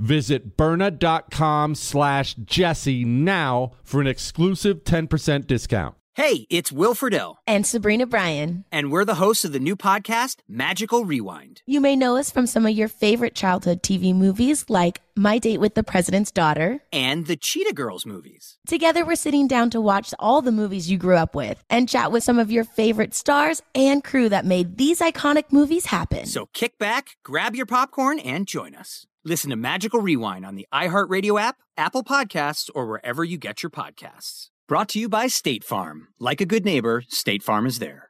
Visit Byrna.com slash Jesse now for an exclusive 10% discount. Hey, it's Will Friedle. And Sabrina Bryan. And we're the hosts of the new podcast, Magical Rewind. You may know us from some of your favorite childhood TV movies like My Date with the President's Daughter and the Cheetah Girls movies. Together, we're sitting down to watch all the movies you grew up with and chat with some of your favorite stars and crew that made these iconic movies happen. So kick back, grab your popcorn, and join us. Listen to Magical Rewind on the iHeartRadio app, Apple Podcasts, or wherever you get your podcasts. Brought to you by State Farm. Like a good neighbor, State Farm is there.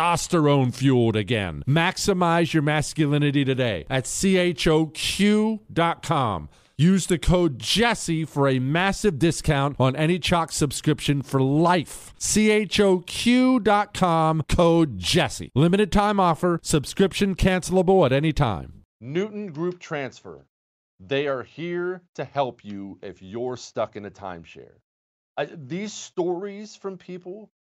testosterone fueled again. Maximize your masculinity today at choq.com. Use the code Jesse for a massive discount on any CHOQ subscription for life. choq.com code Jesse. Limited time offer. Subscription cancelable at any time. Newton Group Transfer. They are here to help you if you're stuck in a timeshare. Uh, these stories from people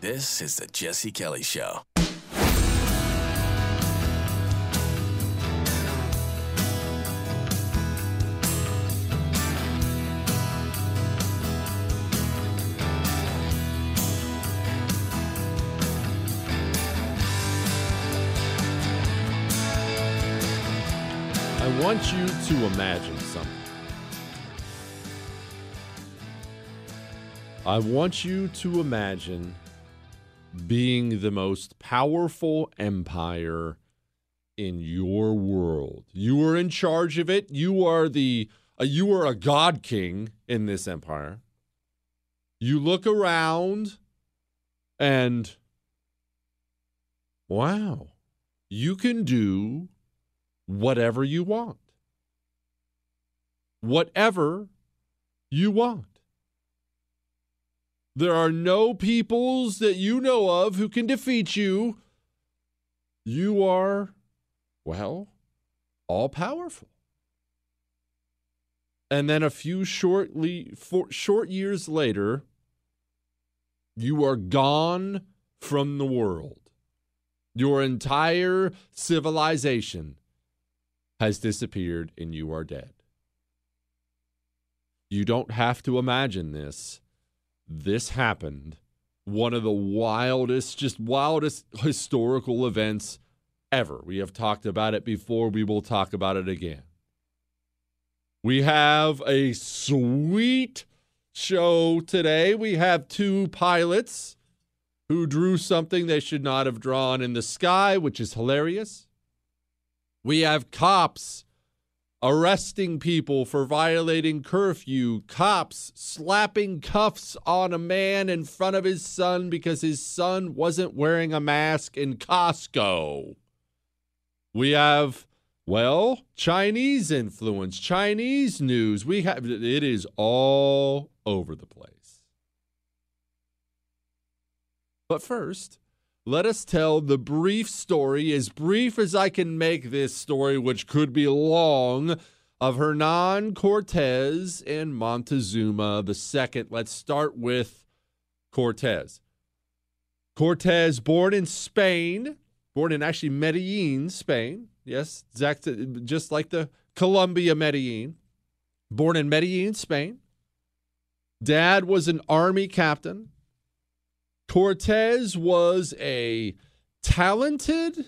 This is the Jesse Kelly Show. I want you to imagine something. I want you to imagine being the most powerful empire in your world. You are in charge of it. You are the uh, you are a god king in this empire. You look around and wow, you can do whatever you want. Whatever you want. There are no peoples that you know of who can defeat you. You are, well, all powerful. And then a few shortly for, short years later, you are gone from the world. Your entire civilization has disappeared and you are dead. You don't have to imagine this. This happened. One of the wildest, just wildest historical events ever. We have talked about it before. We will talk about it again. We have a sweet show today. We have two pilots who drew something they should not have drawn in the sky, which is hilarious. We have cops arresting people for violating curfew, cops slapping cuffs on a man in front of his son because his son wasn't wearing a mask in Costco. We have well, Chinese influence, Chinese news. We have it is all over the place. But first, let us tell the brief story, as brief as I can make this story, which could be long, of Hernan Cortez and Montezuma II. Let's start with Cortez. Cortez, born in Spain, born in actually Medellin, Spain, Yes, Zach, just like the Colombia Medellin. Born in Medellin, Spain. Dad was an army captain. Cortez was a talented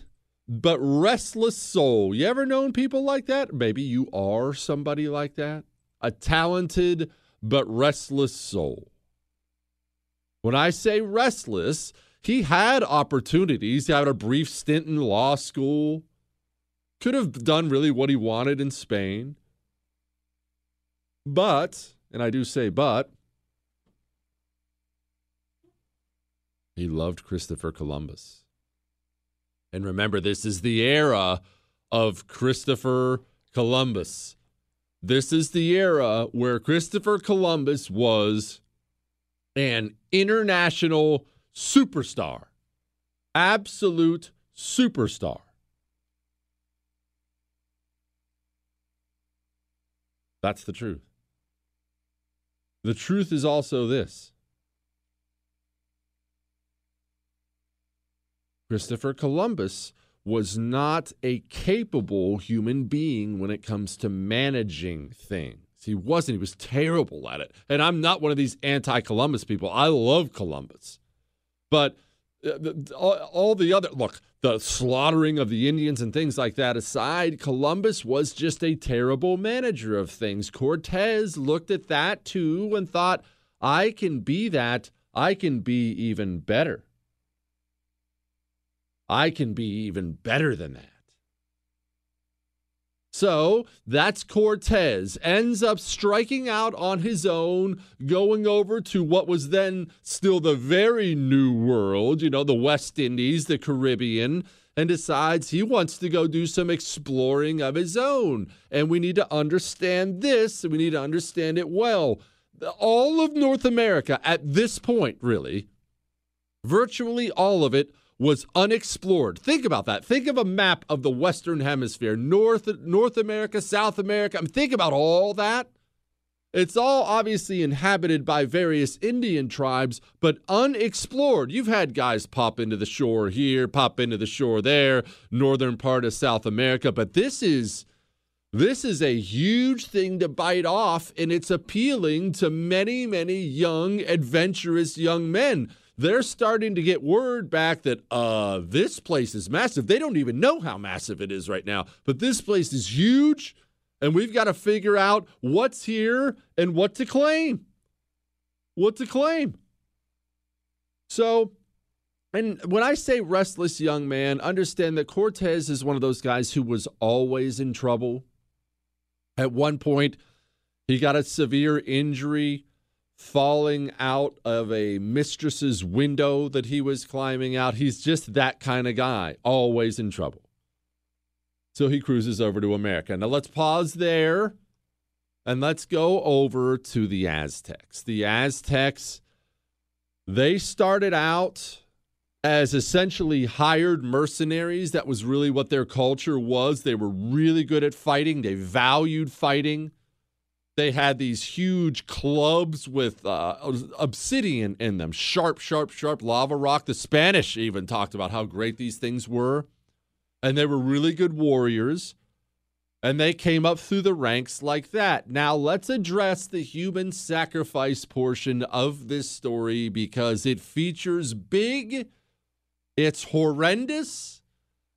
but restless soul. You ever known people like that? Maybe you are somebody like that. A talented but restless soul. When I say restless, he had opportunities. He had a brief stint in law school could have done really what he wanted in Spain. But, and I do say but, he loved Christopher Columbus. And remember, this is the era of Christopher Columbus. This is the era where Christopher Columbus was an international superstar, absolute superstar. That's the truth. The truth is also this Christopher Columbus was not a capable human being when it comes to managing things. He wasn't. He was terrible at it. And I'm not one of these anti Columbus people. I love Columbus. But uh, all the other look, the slaughtering of the Indians and things like that aside, Columbus was just a terrible manager of things. Cortez looked at that too and thought, I can be that. I can be even better. I can be even better than that. So that's Cortez. Ends up striking out on his own, going over to what was then still the very new world, you know, the West Indies, the Caribbean, and decides he wants to go do some exploring of his own. And we need to understand this, we need to understand it well. All of North America at this point, really, virtually all of it was unexplored. Think about that. Think of a map of the Western Hemisphere, North North America, South America. I mean, think about all that. It's all obviously inhabited by various Indian tribes, but unexplored. You've had guys pop into the shore here, pop into the shore there, northern part of South America, but this is this is a huge thing to bite off and it's appealing to many, many young adventurous young men they're starting to get word back that uh, this place is massive. They don't even know how massive it is right now, but this place is huge, and we've got to figure out what's here and what to claim. What to claim. So, and when I say restless young man, understand that Cortez is one of those guys who was always in trouble. At one point, he got a severe injury falling out of a mistress's window that he was climbing out. He's just that kind of guy, always in trouble. So he cruises over to America. Now let's pause there and let's go over to the Aztecs. The Aztecs They started out as essentially hired mercenaries. That was really what their culture was. They were really good at fighting, they valued fighting. They had these huge clubs with uh, obsidian in them, sharp, sharp, sharp lava rock. The Spanish even talked about how great these things were. And they were really good warriors. And they came up through the ranks like that. Now, let's address the human sacrifice portion of this story because it features big it's horrendous,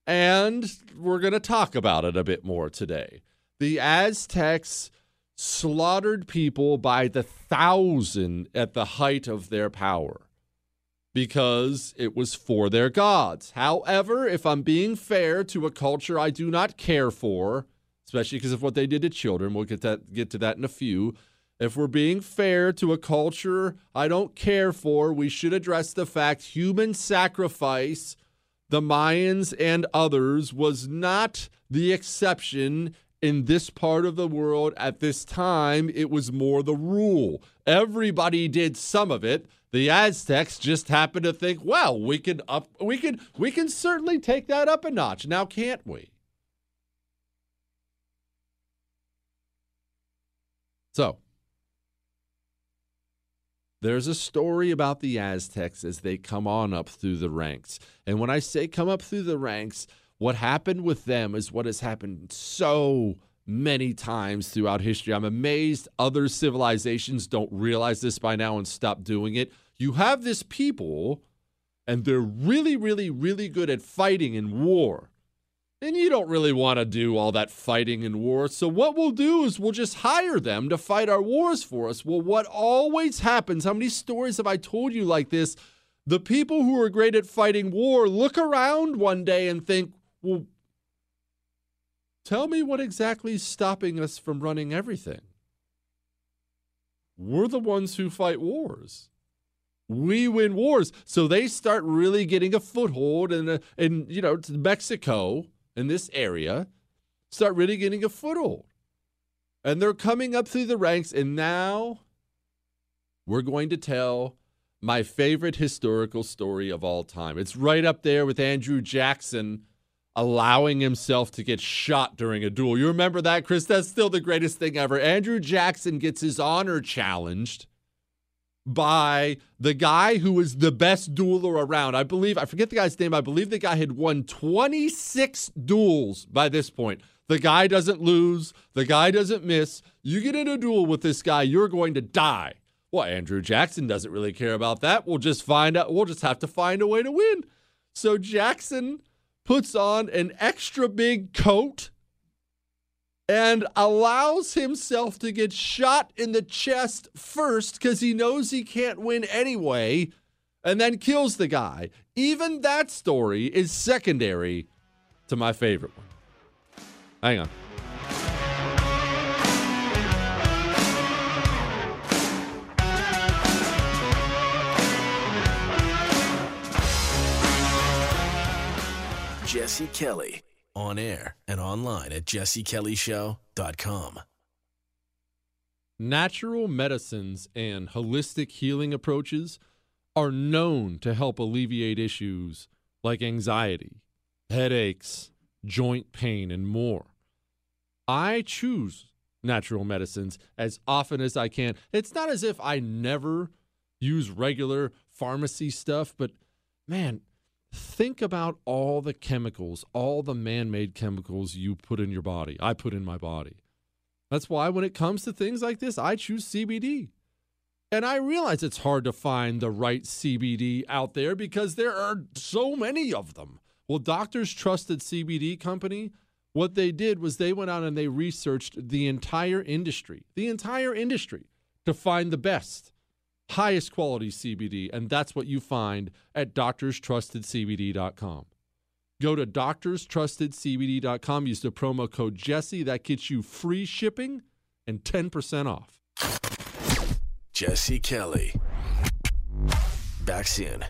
and we're going to talk about it a bit more today. The Aztecs slaughtered people by the thousand at the height of their power because it was for their gods. However, if I'm being fair to a culture I do not care for, especially because of what they did to children, we'll get that get to that in a few if we're being fair to a culture I don't care for, we should address the fact human sacrifice, the Mayans and others, was not the exception in this part of the world at this time. It was more the rule. Everybody did some of it. The Aztecs just happened to think, well, we can up we can we can certainly take that up a notch. Now can't we? So, there's a story about the Aztecs as they come on up through the ranks. And when I say come up through the ranks, what happened with them is what has happened so many times throughout history. I'm amazed other civilizations don't realize this by now and stop doing it. You have this people, and they're really, really, really good at fighting in war. And you don't really want to do all that fighting in war. So, what we'll do is we'll just hire them to fight our wars for us. Well, what always happens, how many stories have I told you like this? The people who are great at fighting war look around one day and think, well, tell me what exactly is stopping us from running everything. We're the ones who fight wars. We win wars. So they start really getting a foothold in, uh, in you know, Mexico in this area start really getting a foothold. And they're coming up through the ranks. And now we're going to tell my favorite historical story of all time. It's right up there with Andrew Jackson allowing himself to get shot during a duel. You remember that, Chris? That's still the greatest thing ever. Andrew Jackson gets his honor challenged by the guy who was the best dueler around. I believe, I forget the guy's name. I believe the guy had won 26 duels by this point. The guy doesn't lose, the guy doesn't miss. You get in a duel with this guy, you're going to die. Well, Andrew Jackson doesn't really care about that. We'll just find out, we'll just have to find a way to win. So Jackson puts on an extra big coat and allows himself to get shot in the chest first because he knows he can't win anyway, and then kills the guy. Even that story is secondary to my favorite one. Hang on. Jesse Kelly on air and online at jessekellyshow.com. Natural medicines and holistic healing approaches are known to help alleviate issues like anxiety, headaches, joint pain, and more. I choose natural medicines as often as I can. It's not as if I never use regular pharmacy stuff, but man, think about all the chemicals, all the man made chemicals you put in your body, I put in my body. That's why when it comes to things like this, I choose CBD. And I realize it's hard to find the right CBD out there because there are so many of them. Well, Doctors Trusted CBD Company, what they did was they went out and they researched the entire industry, the entire industry to find the best highest quality CBD, and that's what you find at doctorstrustedcbd.com. Go to doctorstrustedcbd.com, use the promo code Jesse. That gets you free shipping and 10% off. Jesse Kelly. Back soon.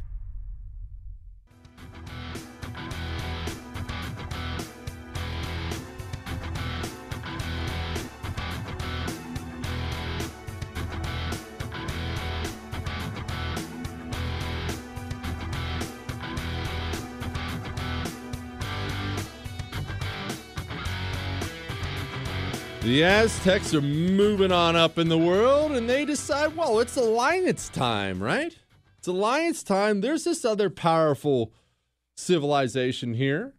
The Aztecs are moving on up in the world and they decide, well, it's alliance time, right? It's alliance time. There's this other powerful civilization here.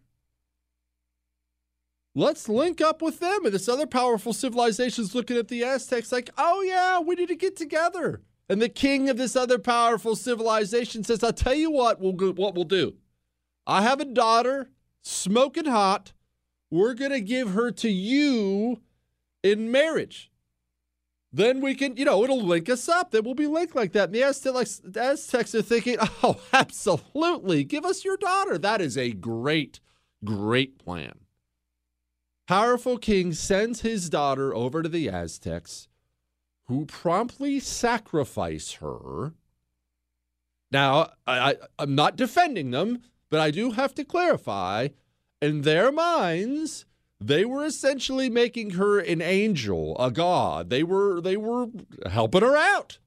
Let's link up with them. And this other powerful civilization is looking at the Aztecs like, oh, yeah, we need to get together. And the king of this other powerful civilization says, I'll tell you what we'll, what we'll do. I have a daughter, smoking hot. We're going to give her to you in marriage. Then we can, you know, it'll link us up. Then we'll be linked like that. And the Aztecs, Aztecs are thinking, oh, absolutely. Give us your daughter. That is a great, great plan. Powerful king sends his daughter over to the Aztecs, who promptly sacrifice her. Now, I, I, I'm not defending them, but I do have to clarify in their minds, they were essentially making her an angel, a god. They were they were helping her out.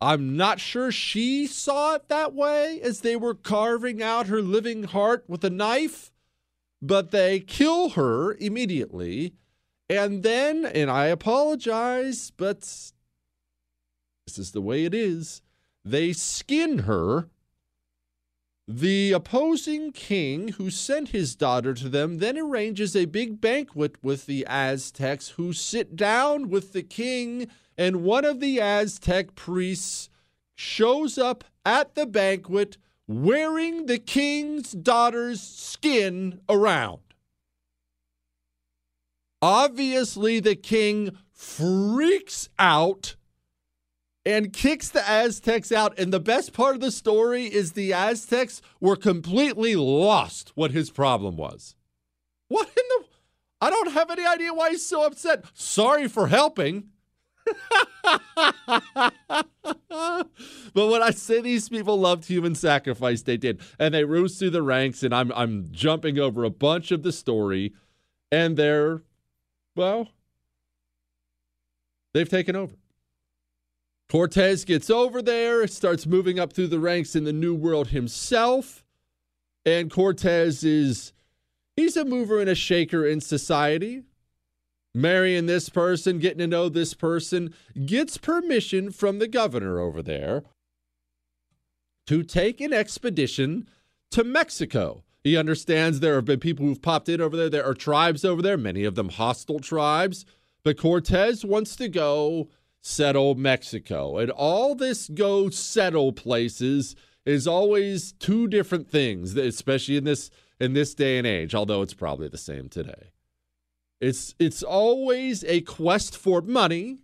I'm not sure she saw it that way as they were carving out her living heart with a knife, but they kill her immediately. And then, and I apologize, but this is the way it is, they skin her the opposing king, who sent his daughter to them, then arranges a big banquet with the Aztecs, who sit down with the king, and one of the Aztec priests shows up at the banquet wearing the king's daughter's skin around. Obviously, the king freaks out and kicks the Aztecs out. And the best part of the story is the Aztecs were completely lost what his problem was. What in the? I don't have any idea why he's so upset. Sorry for helping. but when I say these people loved human sacrifice, they did. And they rose through the ranks, and I'm I'm jumping over a bunch of the story, and they're well, they've taken over. Cortez gets over there, starts moving up through the ranks in the New World himself. And Cortez is, he's a mover and a shaker in society. Marrying this person, getting to know this person, gets permission from the governor over there to take an expedition to Mexico. He understands there have been people who've popped in over there. There are tribes over there, many of them hostile tribes. But Cortez wants to go settle Mexico. And all this go settle places is always two different things, especially in this in this day and age, although it's probably the same today. It's it's always a quest for money,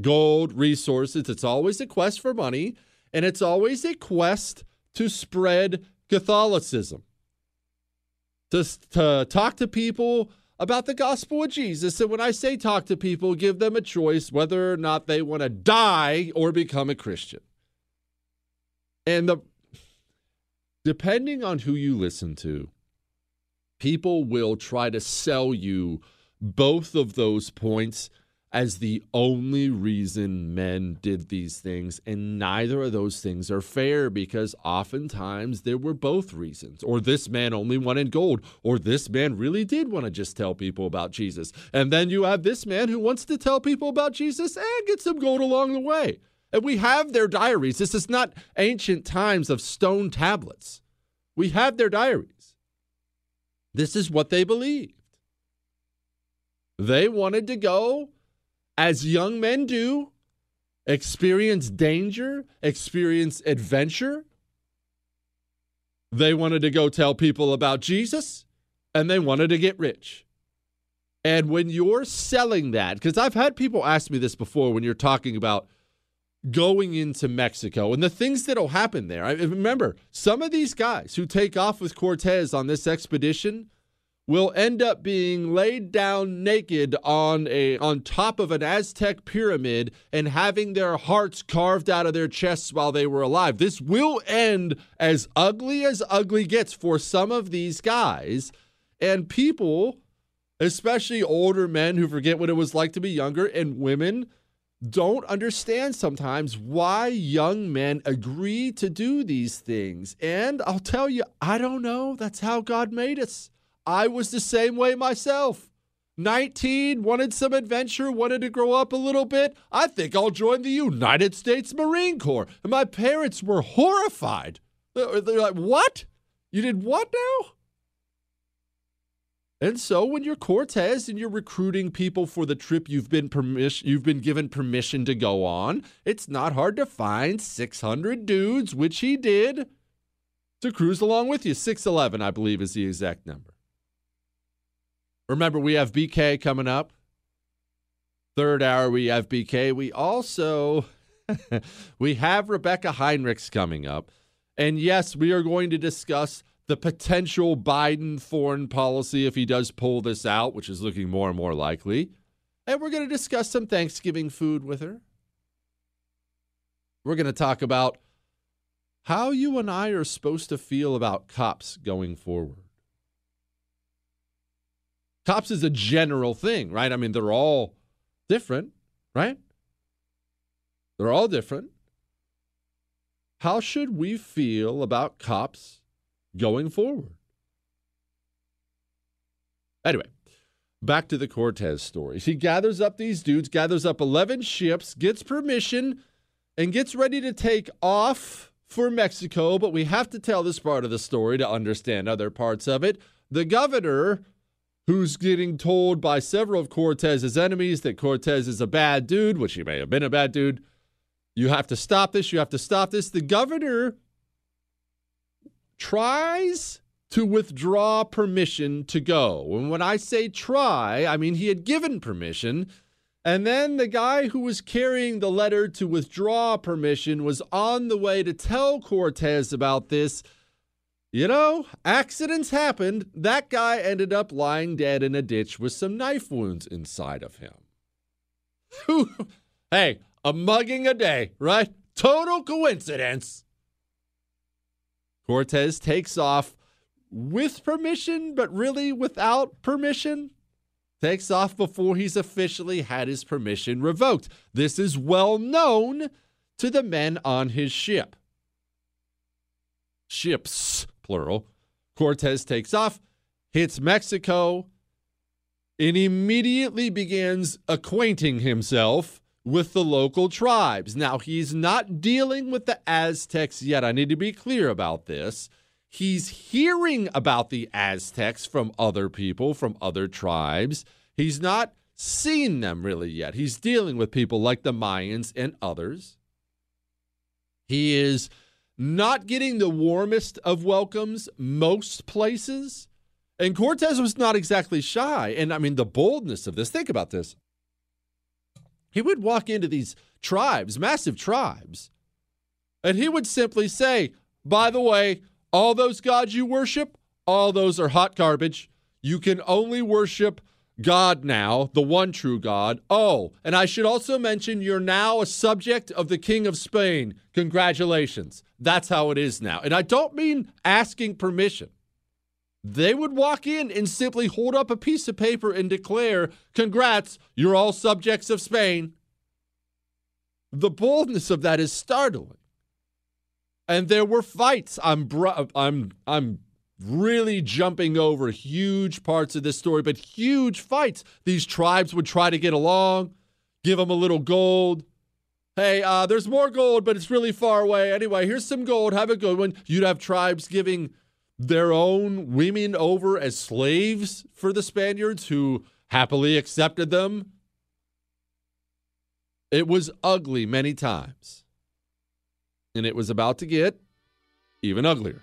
gold, resources. It's always a quest for money, and it's always a quest to spread Catholicism. To, to talk to people about the gospel of Jesus. And when I say talk to people, give them a choice whether or not they want to die or become a Christian. And the depending on who you listen to, people will try to sell you both of those points as the only reason men did these things. And neither of those things are fair because oftentimes there were both reasons. Or this man only wanted gold, or this man really did want to just tell people about Jesus. And then you have this man who wants to tell people about Jesus and get some gold along the way. And we have their diaries. This is not ancient times of stone tablets. We have their diaries. This is what they believed. They wanted to go as young men do, experience danger, experience adventure. They wanted to go tell people about Jesus and they wanted to get rich. And when you're selling that, because I've had people ask me this before when you're talking about going into Mexico and the things that'll happen there. I remember some of these guys who take off with Cortez on this expedition will end up being laid down naked on a on top of an Aztec pyramid and having their hearts carved out of their chests while they were alive. This will end as ugly as ugly gets for some of these guys and people especially older men who forget what it was like to be younger and women don't understand sometimes why young men agree to do these things. And I'll tell you, I don't know. That's how God made us. I was the same way myself. 19, wanted some adventure, wanted to grow up a little bit. I think I'll join the United States Marine Corps. And my parents were horrified. They're like, What? You did what now? And so when you're Cortez and you're recruiting people for the trip you've been permission you've been given permission to go on, it's not hard to find 600 dudes, which he did, to cruise along with you. 611, I believe, is the exact number. Remember, we have BK coming up. Third hour, we have BK. We also we have Rebecca Heinrichs coming up. And yes, we are going to discuss the potential Biden foreign policy if he does pull this out, which is looking more and more likely. And we're going to discuss some Thanksgiving food with her. We're going to talk about how you and I are supposed to feel about cops going forward. Cops is a general thing, right? I mean, they're all different, right? They're all different. How should we feel about cops going forward? Anyway, back to the Cortez story. He gathers up these dudes, gathers up 11 ships, gets permission, and gets ready to take off for Mexico. But we have to tell this part of the story to understand other parts of it. The governor who's getting told by several of Cortez's enemies that Cortez is a bad dude, which he may have been a bad dude. You have to stop this. You have to stop this. The governor tries to withdraw permission to go. And when I say try, I mean he had given permission. And then the guy who was carrying the letter to withdraw permission was on the way to tell Cortez about this you know, accidents happened. That guy ended up lying dead in a ditch with some knife wounds inside of him. hey, a mugging a day, right? Total coincidence. Cortez takes off with permission, but really without permission. Takes off before he's officially had his permission revoked. This is well known to the men on his ship. Ships plural. Cortez takes off, hits Mexico, and immediately begins acquainting himself with the local tribes. Now, he's not dealing with the Aztecs yet. I need to be clear about this. He's hearing about the Aztecs from other people, from other tribes. He's not seen them really yet. He's dealing with people like the Mayans and others. He is not getting the warmest of welcomes most places. And Cortez was not exactly shy. And I mean, the boldness of this, think about this. He would walk into these tribes, massive tribes, and he would simply say, by the way, all those gods you worship, all those are hot garbage. You can only worship God now, the one true God. Oh, and I should also mention you're now a subject of the King of Spain. Congratulations. That's how it is now. And I don't mean asking permission. They would walk in and simply hold up a piece of paper and declare, Congrats, you're all subjects of Spain. The boldness of that is startling. And there were fights. I'm, I'm, I'm really jumping over huge parts of this story, but huge fights. These tribes would try to get along, give them a little gold. Hey, uh, there's more gold, but it's really far away. Anyway, here's some gold. Have a good one. You'd have tribes giving their own women over as slaves for the Spaniards who happily accepted them. It was ugly many times. And it was about to get even uglier.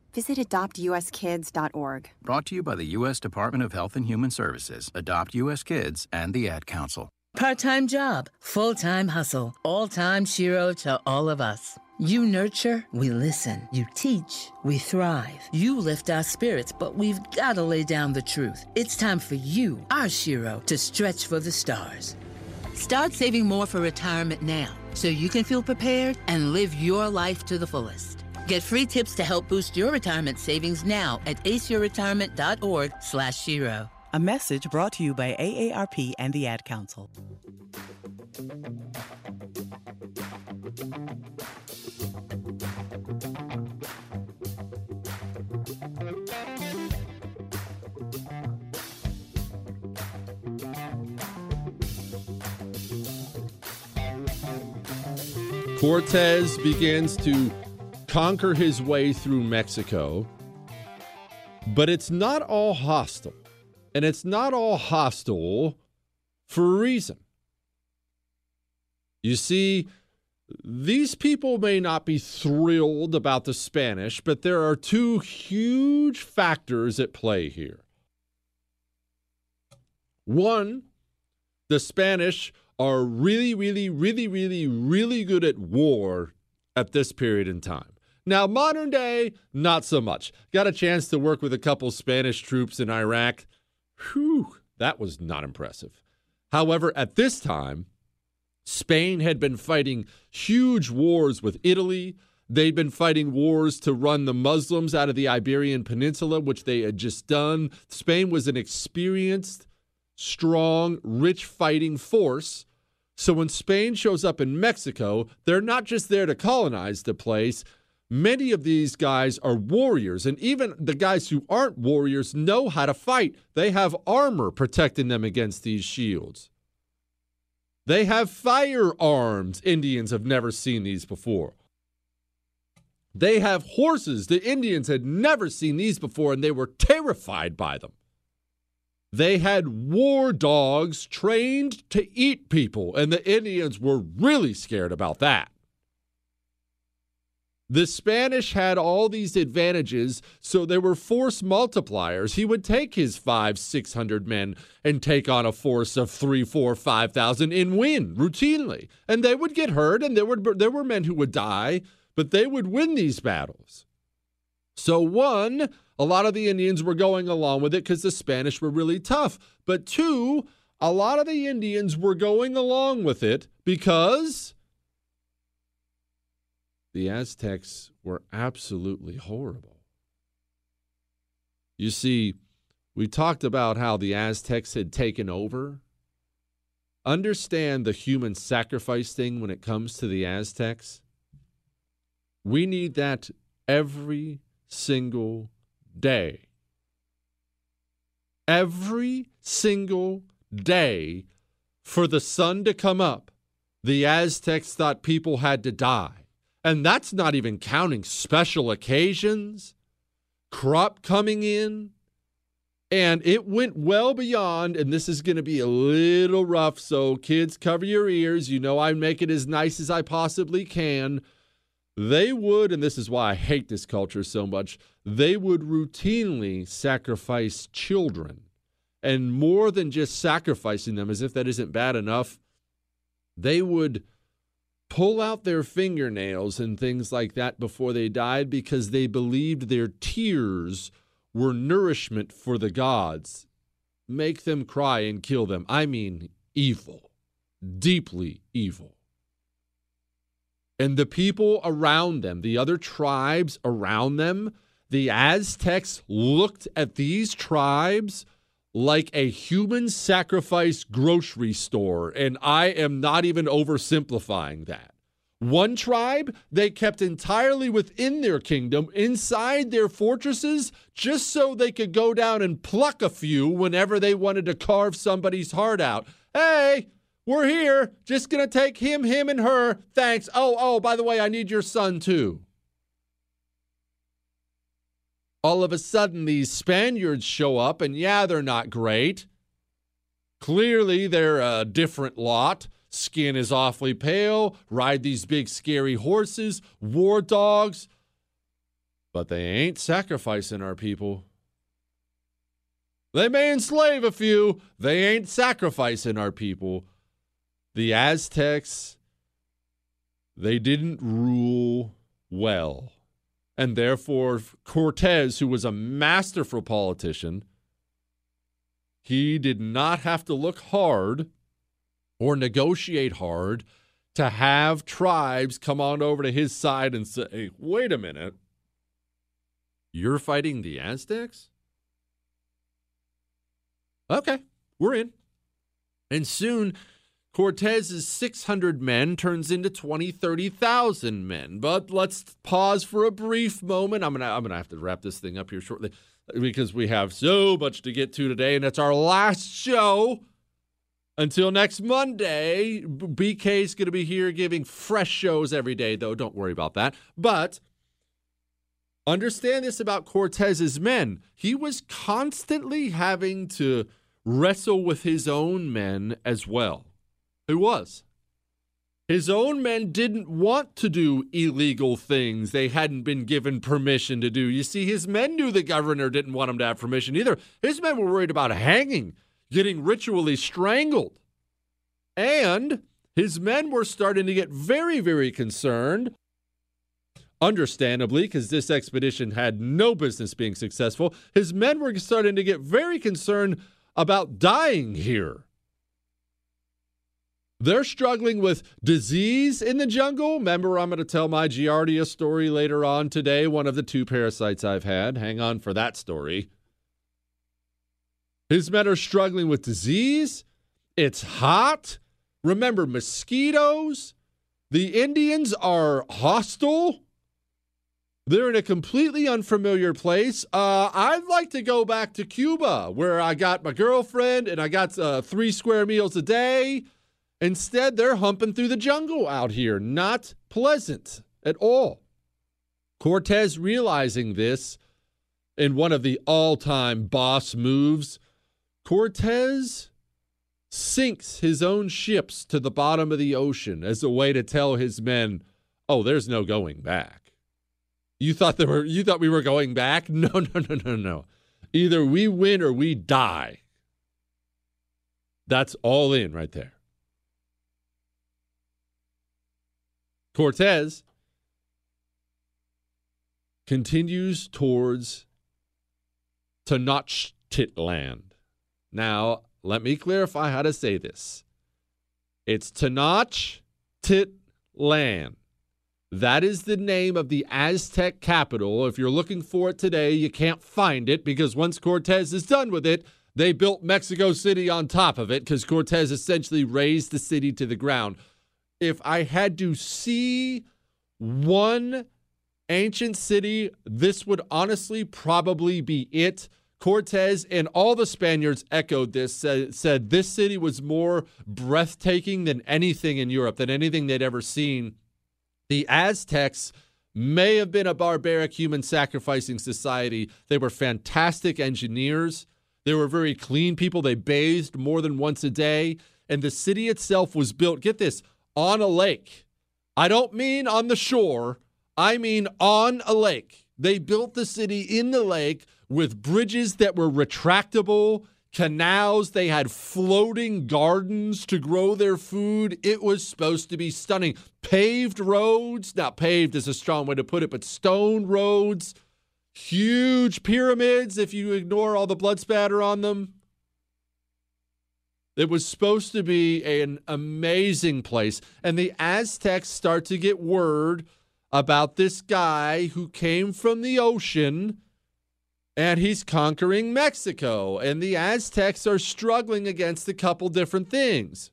visit adoptuskids.org. Brought to you by the U.S. Department of Health and Human Services, Adopt U.S. Kids, and the Ad Council. Part time job, full time hustle, all time Shero to all of us. You nurture, we listen. You teach, we thrive. You lift our spirits, but we've got to lay down the truth. It's time for you, our Shero, to stretch for the stars. Start saving more for retirement now so you can feel prepared and live your life to the fullest. Get free tips to help boost your retirement savings now at aceyourretirement.org slash Shero. A message brought to you by AARP and the Ad Council. Cortez begins to conquer his way through Mexico, but it's not all hostile. And it's not all hostile for a reason. You see, these people may not be thrilled about the Spanish, but there are two huge factors at play here. One, the Spanish are really, really, really, really, really good at war at this period in time. Now, modern day, not so much. Got a chance to work with a couple Spanish troops in Iraq. Whew, that was not impressive. However, at this time, Spain had been fighting huge wars with Italy. They'd been fighting wars to run the Muslims out of the Iberian Peninsula, which they had just done. Spain was an experienced, strong, rich fighting force. So when Spain shows up in Mexico, they're not just there to colonize the place. Many of these guys are warriors, and even the guys who aren't warriors know how to fight. They have armor protecting them against these shields. They have firearms. Indians have never seen these before. They have horses. The Indians had never seen these before, and they were terrified by them. They had war dogs trained to eat people, and the Indians were really scared about that. The Spanish had all these advantages, so they were force multipliers. He would take his five, six hundred men and take on a force of three, four, five thousand and win routinely. And they would get hurt, and there were there were men who would die, but they would win these battles. So one, a lot of the Indians were going along with it because the Spanish were really tough. But two, a lot of the Indians were going along with it because the Aztecs were absolutely horrible. You see, we talked about how the Aztecs had taken over. Understand the human sacrifice thing when it comes to the Aztecs. We need that every single day. Every single day for the sun to come up, the Aztecs thought people had to die. And that's not even counting special occasions, crop coming in. And it went well beyond, and this is going to be a little rough. So, kids, cover your ears. You know, I make it as nice as I possibly can. They would, and this is why I hate this culture so much, they would routinely sacrifice children. And more than just sacrificing them, as if that isn't bad enough, they would pull out their fingernails and things like that before they died because they believed their tears were nourishment for the gods. Make them cry and kill them. I mean, evil, deeply evil. And the people around them, the other tribes around them, the Aztecs looked at these tribes like a human sacrifice grocery store. And I am not even oversimplifying that. One tribe they kept entirely within their kingdom, inside their fortresses, just so they could go down and pluck a few whenever they wanted to carve somebody's heart out. Hey, we're here. Just gonna take him, him, and her. Thanks. Oh, oh, by the way, I need your son too all of a sudden these Spaniards show up, and yeah, they're not great. Clearly, they're a different lot. Skin is awfully pale, ride these big, scary horses, war dogs. But they ain't sacrificing our people. They may enslave a few, they ain't sacrificing our people. The Aztecs, they didn't rule well. And therefore, Cortez, who was a masterful politician, he did not have to look hard or negotiate hard to have tribes come on over to his side and say, wait a minute, you're fighting the Aztecs? Okay, we're in. And soon, Cortez's 600 men turns into 20, 30,000 men. But let's pause for a brief moment. I'm going to I'm going to have to wrap this thing up here shortly because we have so much to get to today and it's our last show until next Monday. BK is going to be here giving fresh shows every day though. Don't worry about that. But understand this about Cortez's men. He was constantly having to wrestle with his own men as well. Who was? His own men didn't want to do illegal things they hadn't been given permission to do. You see, his men knew the governor didn't want him to have permission either. His men were worried about hanging, getting ritually strangled. And his men were starting to get very, very concerned understandably, because this expedition had no business being successful, his men were starting to get very concerned about dying here. They're struggling with disease in the jungle. Remember, I'm going to tell my Giardia story later on today, one of the two parasites I've had. Hang on for that story. His men are struggling with disease. It's hot. Remember, mosquitoes. The Indians are hostile. They're in a completely unfamiliar place. Uh, I'd like to go back to Cuba, where I got my girlfriend and I got uh, three square meals a day. Instead, they're humping through the jungle out here. Not pleasant at all. Cortez realizing this in one of the all time boss moves, Cortez sinks his own ships to the bottom of the ocean as a way to tell his men, oh, there's no going back. You thought there were you thought we were going back? No, no, no, no, no. Either we win or we die. That's all in right there. Cortez continues towards Tenochtitlan. Now, let me clarify how to say this. It's Tenochtitlan. That is the name of the Aztec capital. If you're looking for it today, you can't find it because once Cortez is done with it, they built Mexico City on top of it because Cortez essentially razed the city to the ground if I had to see one ancient city, this would honestly probably be it. Cortez and all the Spaniards echoed this, said, said this city was more breathtaking than anything in Europe, than anything they'd ever seen. The Aztecs may have been a barbaric human sacrificing society. They were fantastic engineers. They were very clean people. They bathed more than once a day. And the city itself was built, get this, on a lake. I don't mean on the shore, I mean on a lake. They built the city in the lake with bridges that were retractable, canals. They had floating gardens to grow their food. It was supposed to be stunning. Paved roads, not paved is a strong way to put it, but stone roads, huge pyramids if you ignore all the blood spatter on them. It was supposed to be an amazing place. And the Aztecs start to get word about this guy who came from the ocean and he's conquering Mexico. And the Aztecs are struggling against a couple different things.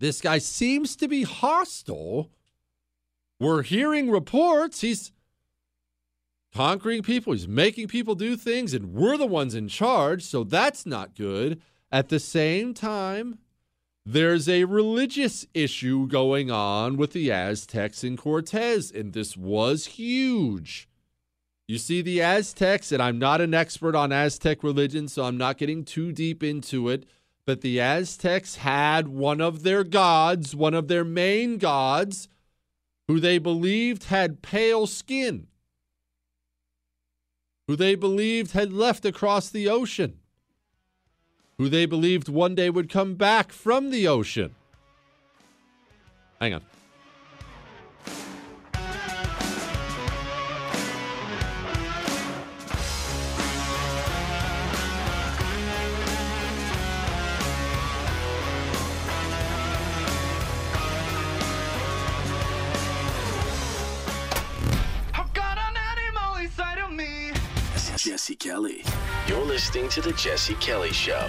This guy seems to be hostile. We're hearing reports. He's conquering people, he's making people do things, and we're the ones in charge. So that's not good. At the same time, there's a religious issue going on with the Aztecs and Cortez, and this was huge. You see, the Aztecs, and I'm not an expert on Aztec religion, so I'm not getting too deep into it, but the Aztecs had one of their gods, one of their main gods, who they believed had pale skin. who they believed had left across the ocean, who they believed one day would come back from the ocean. Hang on. Jesse Kelly. You're listening to The Jesse Kelly Show.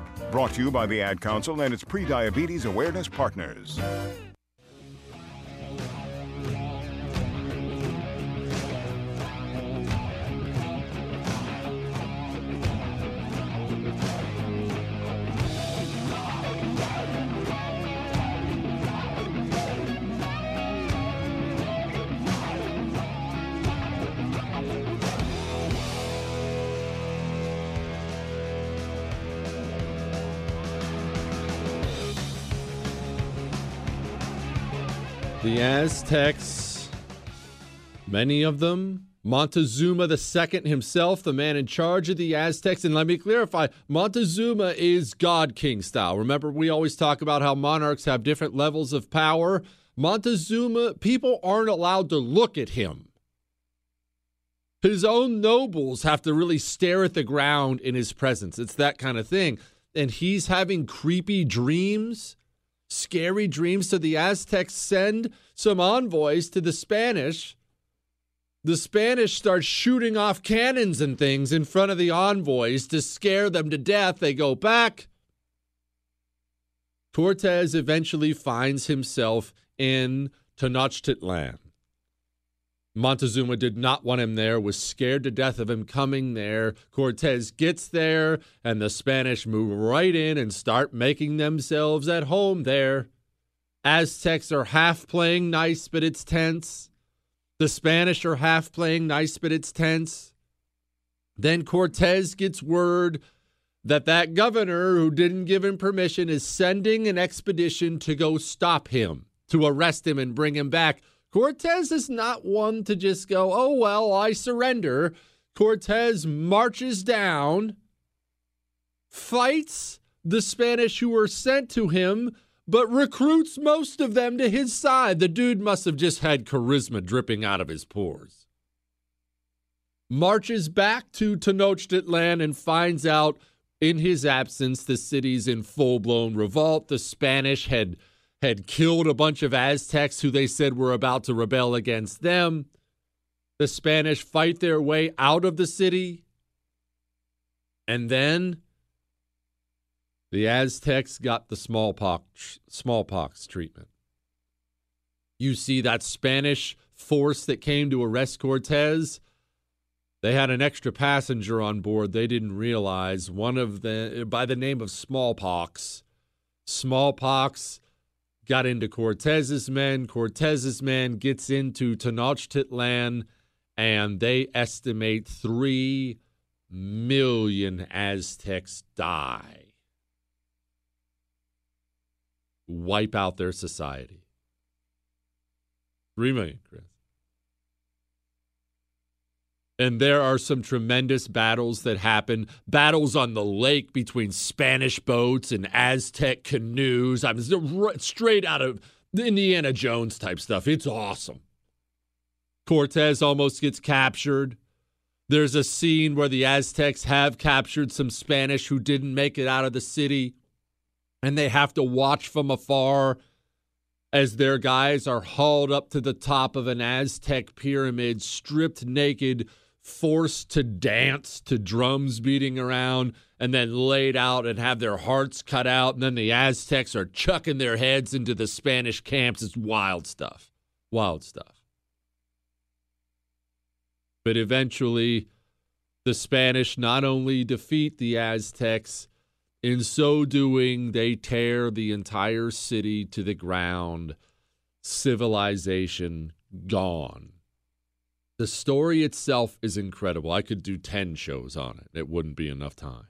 Brought to you by the Ad Council and its pre-diabetes awareness partners. The Aztecs, many of them, Montezuma II himself, the man in charge of the Aztecs. And let me clarify Montezuma is God King style. Remember, we always talk about how monarchs have different levels of power. Montezuma, people aren't allowed to look at him. His own nobles have to really stare at the ground in his presence. It's that kind of thing. And he's having creepy dreams scary dreams. So the Aztecs send some envoys to the Spanish. The Spanish start shooting off cannons and things in front of the envoys to scare them to death. They go back. Cortez eventually finds himself in Tenochtitlan. Montezuma did not want him there, was scared to death of him coming there. Cortez gets there, and the Spanish move right in and start making themselves at home there. Aztecs are half playing nice, but it's tense. The Spanish are half playing nice, but it's tense. Then Cortez gets word that that governor who didn't give him permission is sending an expedition to go stop him, to arrest him and bring him back. Cortez is not one to just go, oh, well, I surrender. Cortez marches down, fights the Spanish who were sent to him, but recruits most of them to his side. The dude must have just had charisma dripping out of his pores. Marches back to Tenochtitlan and finds out in his absence the city's in full blown revolt. The Spanish had had killed a bunch of Aztecs who they said were about to rebel against them. The Spanish fight their way out of the city. And then the Aztecs got the smallpox smallpox treatment. You see that Spanish force that came to arrest Cortez, they had an extra passenger on board they didn't realize, one of the by the name of smallpox. Smallpox got into Cortez's men. Cortez's men gets into Tenochtitlan, and they estimate 3 million Aztecs die. Wipe out their society. 3 million, Chris. And there are some tremendous battles that happen. Battles on the lake between Spanish boats and Aztec canoes. I'm straight out of the Indiana Jones type stuff. It's awesome. Cortez almost gets captured. There's a scene where the Aztecs have captured some Spanish who didn't make it out of the city, and they have to watch from afar as their guys are hauled up to the top of an Aztec pyramid, stripped naked, forced to dance to drums beating around, and then laid out and have their hearts cut out. And then the Aztecs are chucking their heads into the Spanish camps. It's wild stuff. Wild stuff. But eventually, the Spanish not only defeat the Aztecs, in so doing, they tear the entire city to the ground. Civilization gone. The story itself is incredible. I could do 10 shows on it, it wouldn't be enough time.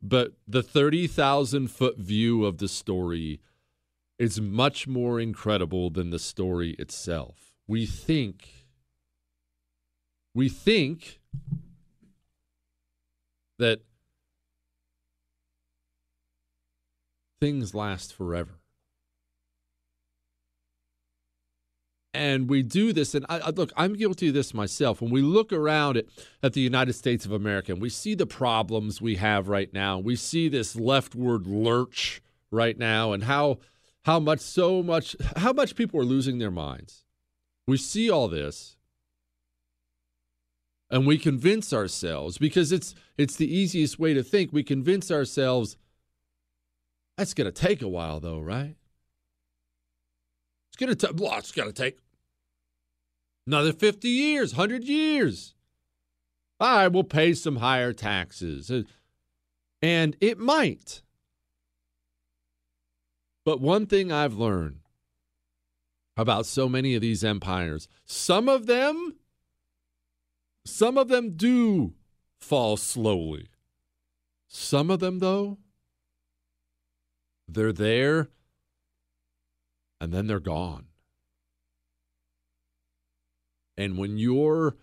But the 30,000 foot view of the story is much more incredible than the story itself. We think, we think that things last forever. And we do this, and I, I, look, I'm guilty of this myself. When we look around at, at the United States of America and we see the problems we have right now, we see this leftward lurch right now, and how how much so much how much people are losing their minds. We see all this, and we convince ourselves because it's it's the easiest way to think. We convince ourselves that's going to take a while, though, right? It's take, well, it's to take another 50 years, 100 years. I will pay some higher taxes. Uh, and it might. But one thing I've learned about so many of these empires, some of them, some of them do fall slowly. Some of them, though, they're there and then they're gone. And when you're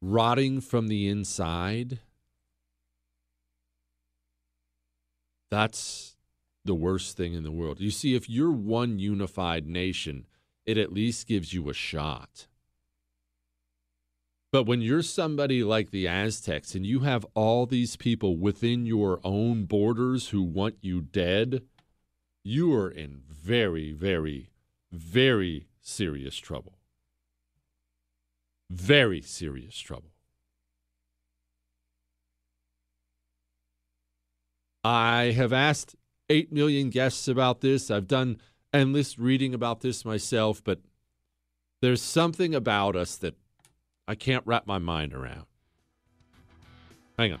rotting from the inside, that's the worst thing in the world. You see, if you're one unified nation, it at least gives you a shot. But when you're somebody like the Aztecs and you have all these people within your own borders who want you dead, you are in very, very, very serious trouble. Very serious trouble. I have asked 8 million guests about this. I've done endless reading about this myself, but there's something about us that I can't wrap my mind around. Hang on.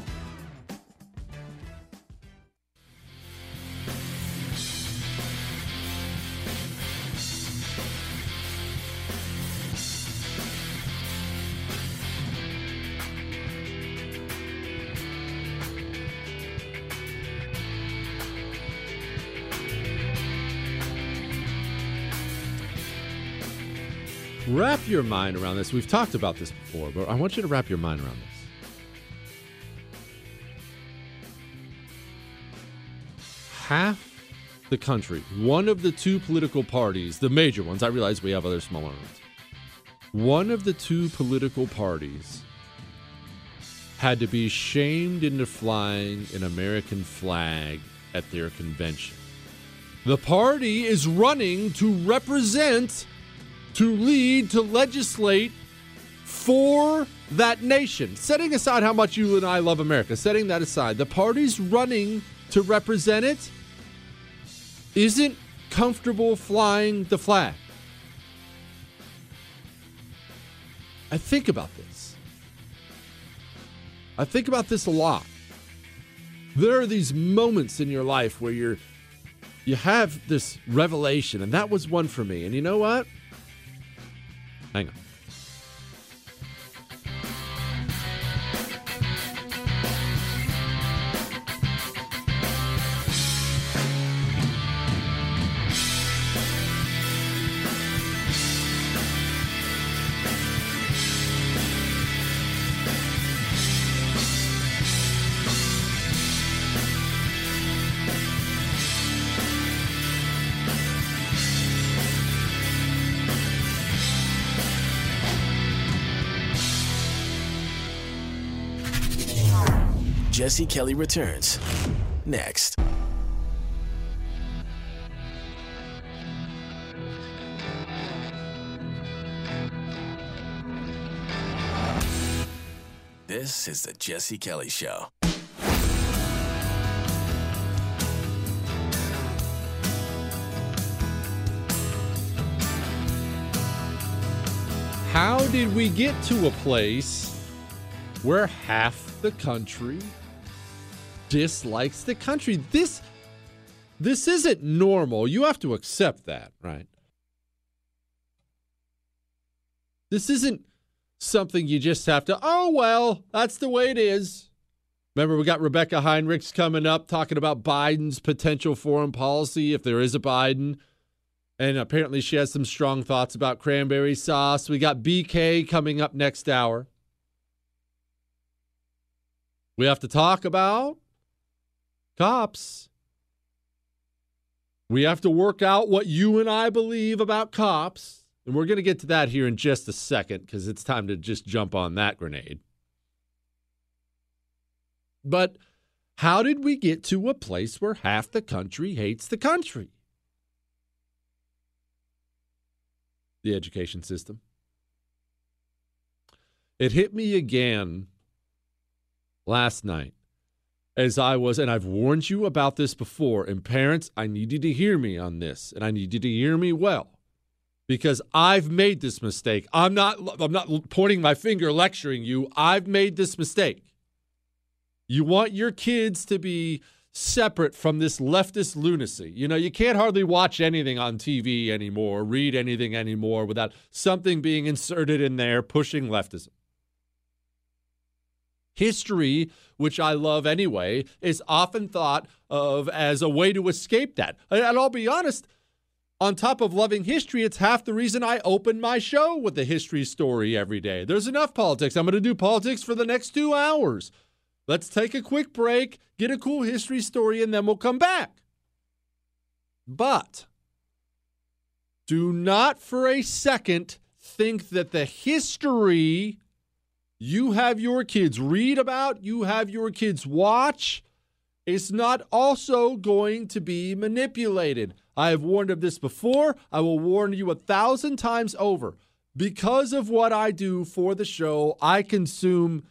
Wrap your mind around this. We've talked about this before, but I want you to wrap your mind around this. Half the country, one of the two political parties, the major ones, I realize we have other smaller ones, one of the two political parties had to be shamed into flying an American flag at their convention. The party is running to represent, to lead, to legislate for that nation. Setting aside how much you and I love America, setting that aside, the party's running to represent it isn't comfortable flying the flag. I think about this. I think about this a lot. There are these moments in your life where you're you have this revelation, and that was one for me. And you know what? Hang on. Jesse Kelly returns next. This is the Jesse Kelly Show. How did we get to a place where half the country dislikes the country? This this isn't normal. You have to accept that, right? This isn't something you just have to, oh well, that's the way it is. Remember, we got Rebecca Heinrichs coming up talking about Biden's potential foreign policy if there is a Biden. And apparently, she has some strong thoughts about cranberry sauce. We got BK coming up next hour. We have to talk about cops. We have to work out what you and I believe about cops. And we're going to get to that here in just a second because it's time to just jump on that grenade. But how did we get to a place where half the country hates the country? the education system. It hit me again last night as I was, and I've warned you about this before. And parents, I need you to hear me on this, and I need you to hear me well because I've made this mistake. I'm not I'm not pointing my finger lecturing you. I've made this mistake. You want your kids to be separate from this leftist lunacy. You know, you can't hardly watch anything on TV anymore, read anything anymore without something being inserted in there pushing leftism. History, which I love anyway, is often thought of as a way to escape that. And I'll be honest, on top of loving history, it's half the reason I open my show with a history story every day. There's enough politics. I'm going to do politics for the next two hours. Let's take a quick break, get a cool history story, and then we'll come back. But do not for a second think that the history you have your kids read about, you have your kids watch, is not also going to be manipulated. I have warned of this before. I will warn you a thousand times over. Because of what I do for the show, I consume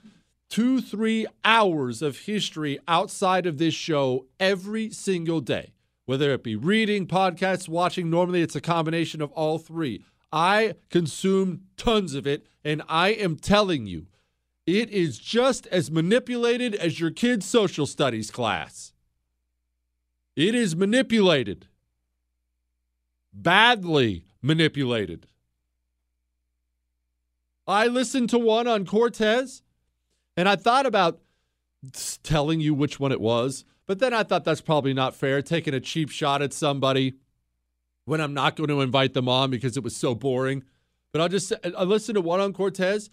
two, three hours of history outside of this show every single day, whether it be reading, podcasts, watching. Normally, it's a combination of all three. I consume tons of it, and I am telling you, it is just as manipulated as your kid's social studies class. It is manipulated, badly manipulated. I listened to one on Cortez and I thought about telling you which one it was, but then I thought that's probably not fair, taking a cheap shot at somebody when I'm not going to invite them on because it was so boring. But I'll just I listened to one on Cortez.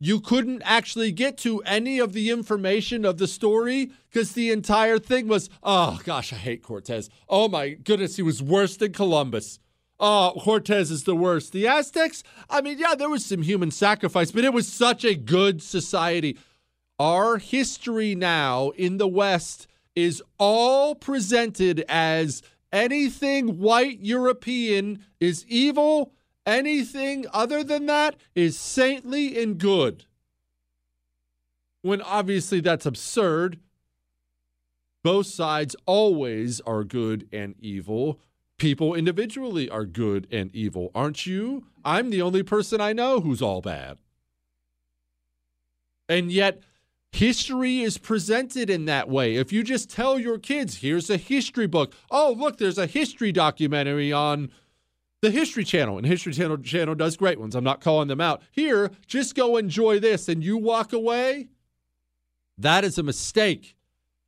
You couldn't actually get to any of the information of the story because the entire thing was, oh gosh, I hate Cortez. Oh my goodness, he was worse than Columbus. Oh, Cortez is the worst. The Aztecs, I mean, yeah, there was some human sacrifice, but it was such a good society. Our history now in the West is all presented as anything white European is evil Anything other than that is saintly and good. When obviously that's absurd. Both sides always are good and evil. People individually are good and evil, aren't you? I'm the only person I know who's all bad. And yet, history is presented in that way. If you just tell your kids, here's a history book. Oh, look, there's a history documentary on the History Channel, and History Channel, Channel does great ones. I'm not calling them out. Here, just go enjoy this and you walk away. That is a mistake.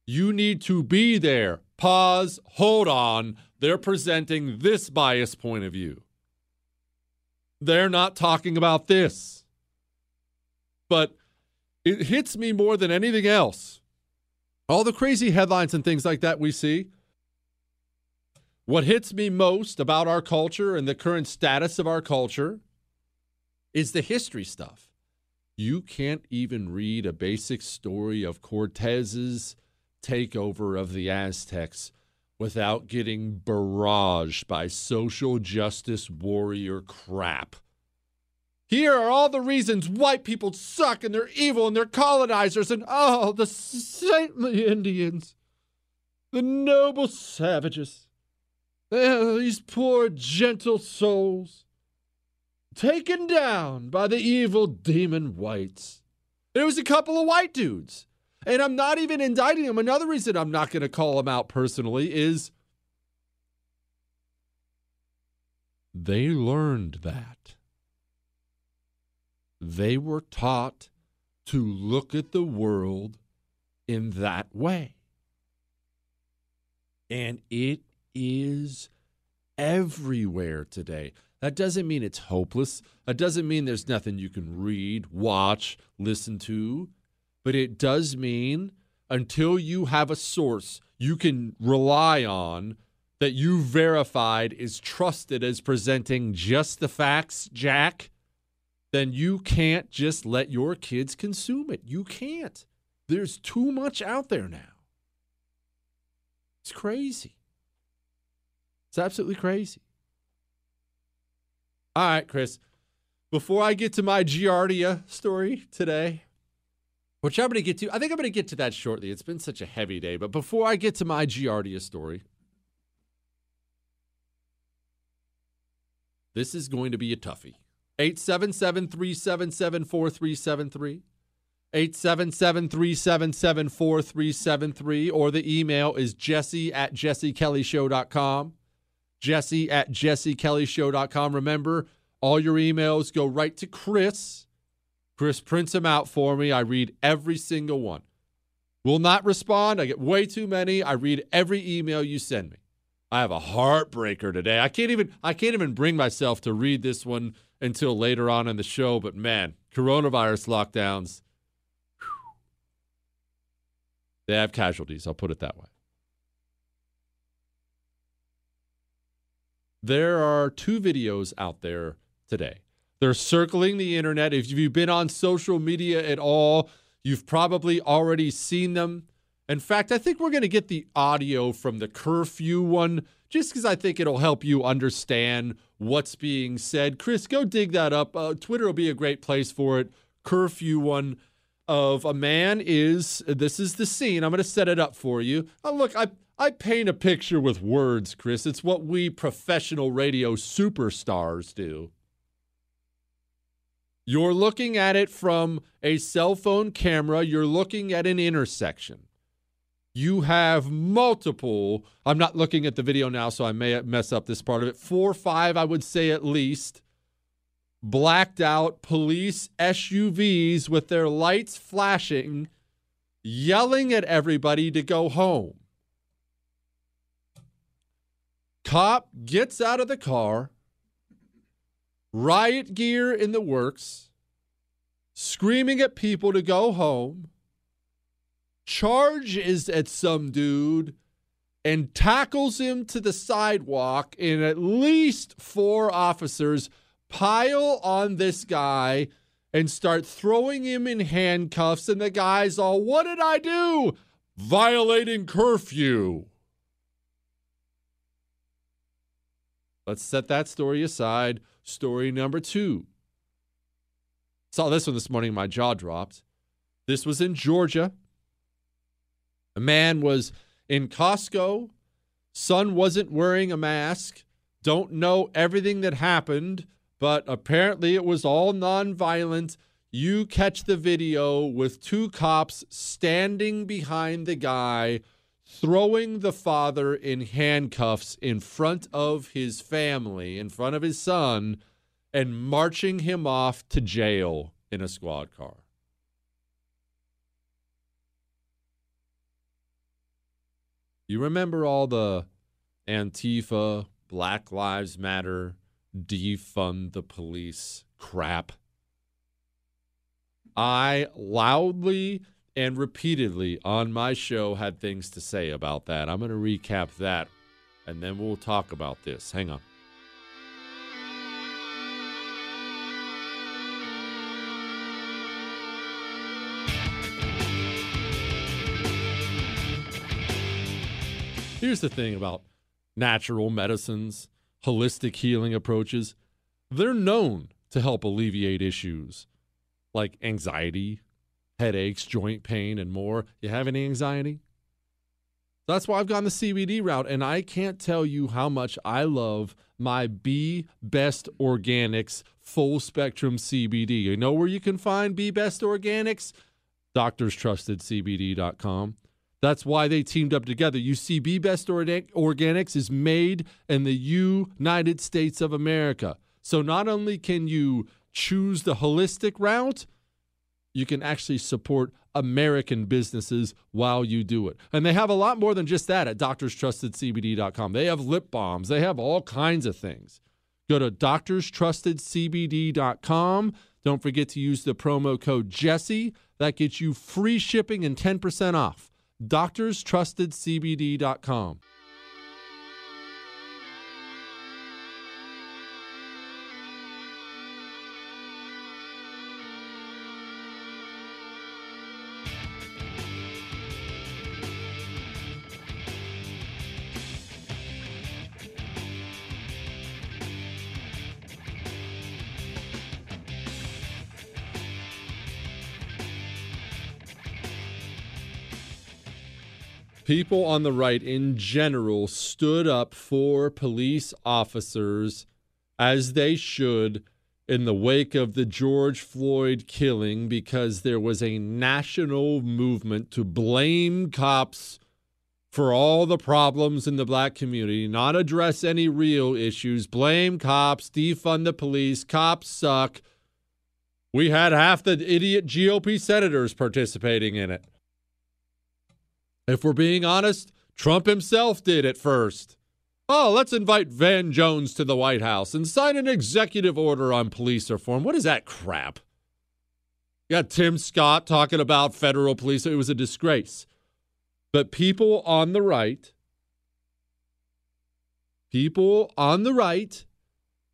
You need to be there. Pause, hold on. They're presenting this biased point of view. They're not talking about this. But it hits me more than anything else. All the crazy headlines and things like that we see what hits me most about our culture and the current status of our culture is the history stuff. You can't even read a basic story of Cortez's takeover of the Aztecs without getting barraged by social justice warrior crap. Here are all the reasons white people suck and they're evil and they're colonizers and oh, the saintly Indians, the noble savages. Oh, these poor gentle souls, taken down by the evil demon whites. It was a couple of white dudes. And I'm not even indicting them. Another reason I'm not going to call them out personally is they learned that. They were taught to look at the world in that way. And it is everywhere today. That doesn't mean it's hopeless. That doesn't mean there's nothing you can read, watch, listen to. But it does mean until you have a source you can rely on that you verified is trusted as presenting just the facts, Jack, then you can't just let your kids consume it. You can't. There's too much out there now. It's crazy. It's absolutely crazy. All right, Chris. Before I get to my Giardia story today, which I'm going to get to, I think I'm going to get to that shortly. It's been such a heavy day. But before I get to my Giardia story, this is going to be a toughie. 877 377 4373. 877 377 4373. Or the email is jesse at jessekellyshow.com jesse at jessekellyshow.com. Remember, all your emails go right to Chris. Chris prints them out for me. I read every single one. Will not respond. I get way too many. I read every email you send me. I have a heartbreaker today. I can't even I can't even bring myself to read this one until later on in the show, but man, coronavirus lockdowns. Whew, they have casualties, I'll put it that way. There are two videos out there today. They're circling the internet. If you've been on social media at all, you've probably already seen them. In fact, I think we're going to get the audio from the curfew one just because I think it'll help you understand what's being said. Chris, go dig that up. Uh, Twitter will be a great place for it. Curfew one of a man is this is the scene. I'm going to set it up for you. Oh, look, I I paint a picture with words, Chris. It's what we professional radio superstars do. You're looking at it from a cell phone camera, you're looking at an intersection. You have multiple, I'm not looking at the video now, so I may mess up this part of it. Four or five, I would say at least, blacked out police SUVs with their lights flashing, yelling at everybody to go home. Cop gets out of the car, riot gear in the works, screaming at people to go home, charges at some dude, and tackles him to the sidewalk, and at least four officers pile on this guy and start throwing him in handcuffs. And the guy's all, What did I do? Violating curfew. Let's set that story aside. Story number two. Saw this one this morning, my jaw dropped. This was in Georgia. A man was in Costco. Son wasn't wearing a mask. Don't know everything that happened, but apparently it was all nonviolent. You catch the video with two cops standing behind the guy, throwing the father in handcuffs in front of his family, in front of his son, and marching him off to jail in a squad car. You remember all the Antifa, Black Lives Matter, defund the police crap? I loudly and repeatedly on my show had things to say about that. I'm going to recap that and then we'll talk about this. Hang on. Here's the thing about natural medicines, holistic healing approaches they're known to help alleviate issues like anxiety, headaches, joint pain, and more. You have any anxiety? That's why I've gone the CBD route, and I can't tell you how much I love my B Best Organics full spectrum CBD. You know where you can find B Best Organics? DoctorsTrustedCBD.com. That's why they teamed up together. You see, Be Best Organics is made in the United States of America. So not only can you choose the holistic route, you can actually support American businesses while you do it. And they have a lot more than just that at doctorstrustedcbd.com. They have lip balms, they have all kinds of things. Go to doctorstrustedcbd.com. Don't forget to use the promo code Jesse. That gets you free shipping and 10% off doctorstrustedcbd.com. people on the right in general stood up for police officers as they should in the wake of the George Floyd killing because there was a national movement to blame cops for all the problems in the black community, not address any real issues, blame cops, defund the police, cops suck. We had half the idiot GOP senators participating in it. If we're being honest, Trump himself did at first. Oh, let's invite Van Jones to the White House and sign an executive order on police reform. What is that crap? You got Tim Scott talking about federal police. It was a disgrace. But people on the right, people on the right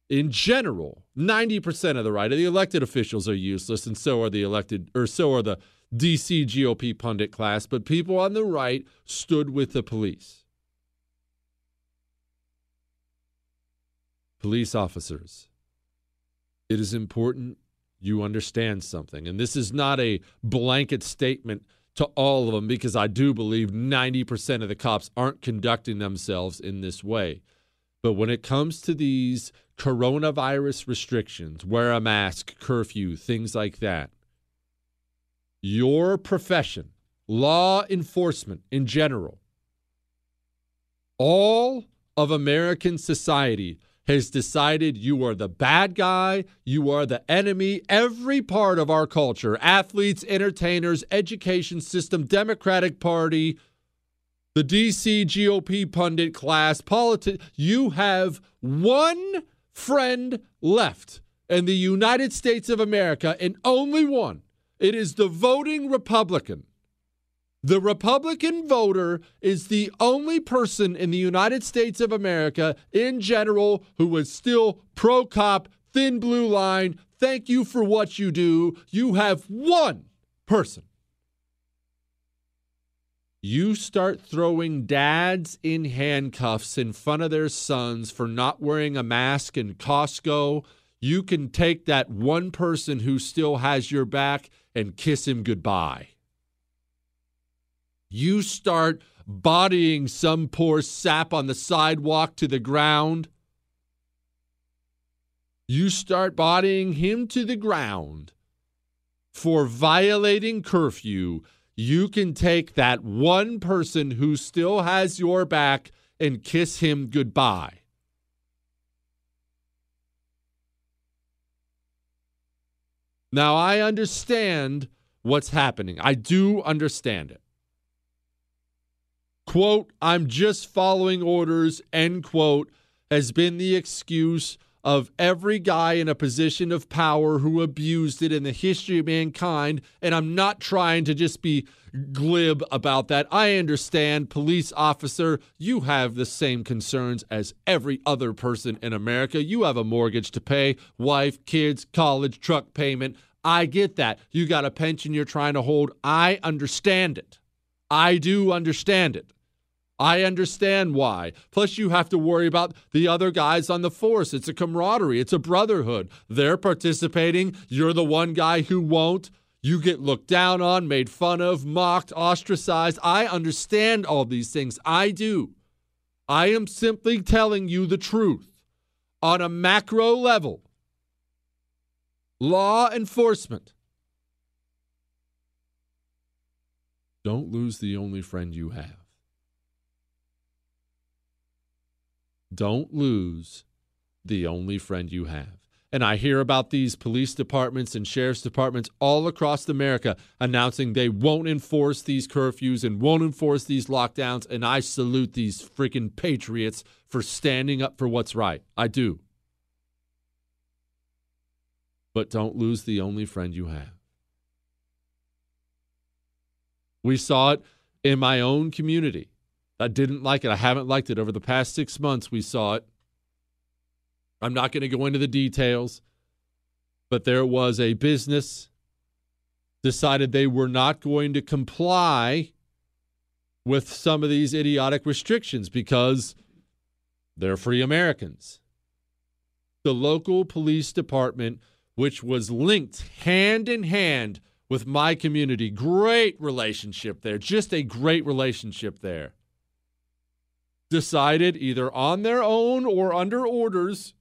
in general, 90% of the right, the elected officials are useless, and so are the elected, or so are the DC GOP pundit class, but people on the right stood with the police. Police officers, it is important you understand something. And this is not a blanket statement to all of them because I do believe 90% of the cops aren't conducting themselves in this way. But when it comes to these coronavirus restrictions, wear a mask, curfew, things like that, your profession, law enforcement in general, all of American society has decided you are the bad guy, you are the enemy. Every part of our culture athletes, entertainers, education system, Democratic Party, the DC GOP pundit class, politics you have one friend left in the United States of America, and only one. It is the voting Republican. The Republican voter is the only person in the United States of America in general who is still pro cop, thin blue line. Thank you for what you do. You have one person. You start throwing dads in handcuffs in front of their sons for not wearing a mask in Costco. You can take that one person who still has your back and kiss him goodbye. You start bodying some poor sap on the sidewalk to the ground. You start bodying him to the ground for violating curfew. You can take that one person who still has your back and kiss him goodbye. Now, I understand what's happening. I do understand it. Quote, I'm just following orders, end quote, has been the excuse of every guy in a position of power who abused it in the history of mankind. And I'm not trying to just be glib about that. I understand, police officer, you have the same concerns as every other person in America. You have a mortgage to pay, wife, kids, college, truck payment. I get that. You got a pension you're trying to hold. I understand it. I do understand it. I understand why. Plus, you have to worry about the other guys on the force. It's a camaraderie, it's a brotherhood. They're participating. You're the one guy who won't. You get looked down on, made fun of, mocked, ostracized. I understand all these things. I do. I am simply telling you the truth. On a macro level, law enforcement. Don't lose the only friend you have. Don't lose the only friend you have. And I hear about these police departments and sheriff's departments all across America announcing they won't enforce these curfews and won't enforce these lockdowns. And I salute these freaking patriots for standing up for what's right. I do. But don't lose the only friend you have. We saw it in my own community. I didn't like it. I haven't liked it. Over the past six months, we saw it. I'm not going to go into the details, but there was a business decided they were not going to comply with some of these idiotic restrictions because they're free Americans. The local police department, which was linked hand in hand with my community, great relationship there, just a great relationship there decided either on their own or under orders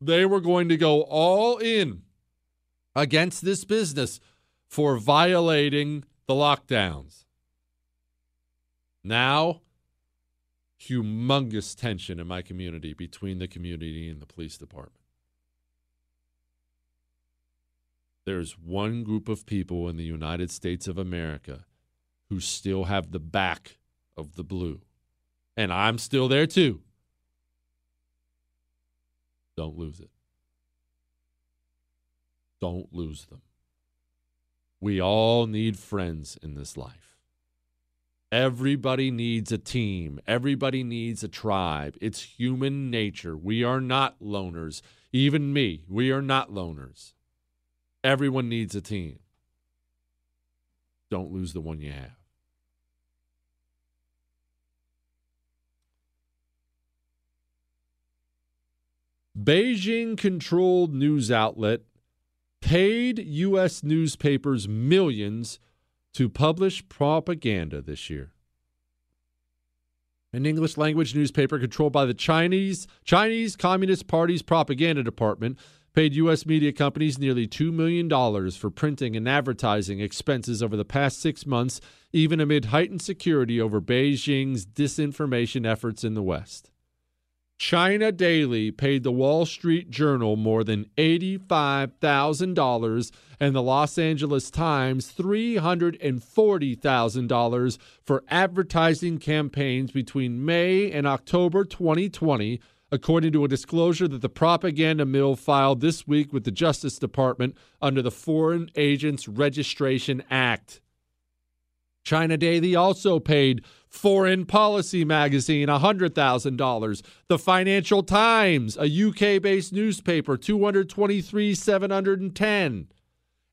they were going to go all in against this business for violating the lockdowns. Now, humongous tension in my community between the community and the police department. There's one group of people in the United States of America who still have the back of the blue and I'm still there too. Don't lose it. Don't lose them. We all need friends in this life. Everybody needs a team. Everybody needs a tribe. It's human nature. We are not loners. Even me, we are not loners. Everyone needs a team. Don't lose the one you have. Beijing controlled news outlet paid U.S. newspapers millions to publish propaganda this year. An English language newspaper controlled by the Chinese Chinese Communist Party's propaganda department paid U.S. media companies nearly $2 million for printing and advertising expenses over the past six months, even amid heightened security over Beijing's disinformation efforts in the West. China Daily paid the Wall Street Journal more than $85,000 and the Los Angeles Times $340,000 for advertising campaigns between May and October 2020 according to a disclosure that the propaganda mill filed this week with the Justice Department under the Foreign Agents Registration Act. China Daily also paid Foreign Policy magazine $100,000. The Financial Times, a UK-based newspaper, 223,710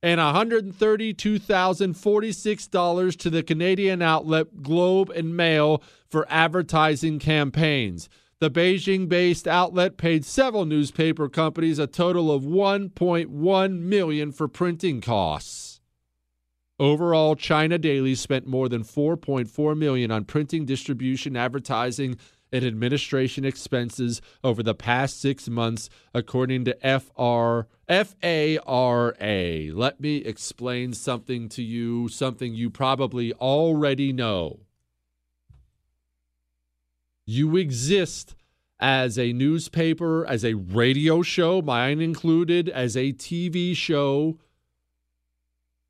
and $132,046 to the Canadian outlet Globe and Mail for advertising campaigns. The Beijing based outlet paid several newspaper companies a total of 1.1 million for printing costs. Overall, China Daily spent more than 4.4 million on printing, distribution, advertising, and administration expenses over the past 6 months according to FR FARA. Let me explain something to you, something you probably already know. You exist as a newspaper, as a radio show, mine included, as a TV show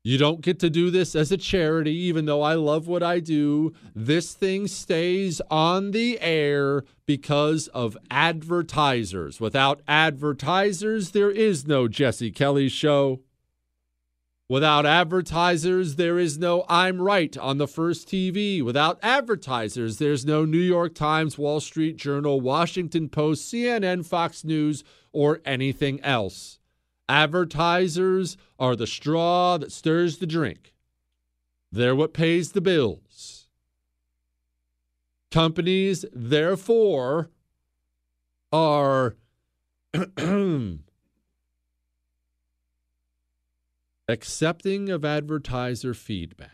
you don't get to do this as a charity, even though I love what I do. This thing stays on the air because of advertisers. Without advertisers, there is no Jesse Kelly show. Without advertisers, there is no I'm Right on the first TV. Without advertisers, there's no New York Times, Wall Street Journal, Washington Post, CNN, Fox News, or anything else. Advertisers are the straw that stirs the drink. They're what pays the bills. Companies, therefore, are accepting of advertiser feedback.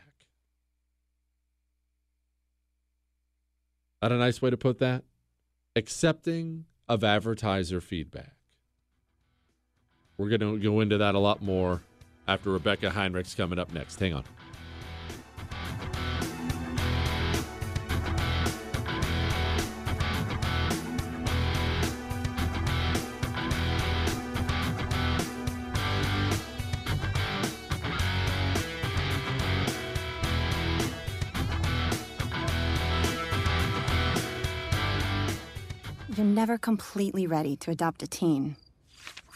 That a nice way to put that? Accepting of advertiser feedback. We're going to go into that a lot more after Rebecca Heinrichs coming up next. Hang on. You're never completely ready to adopt a teen.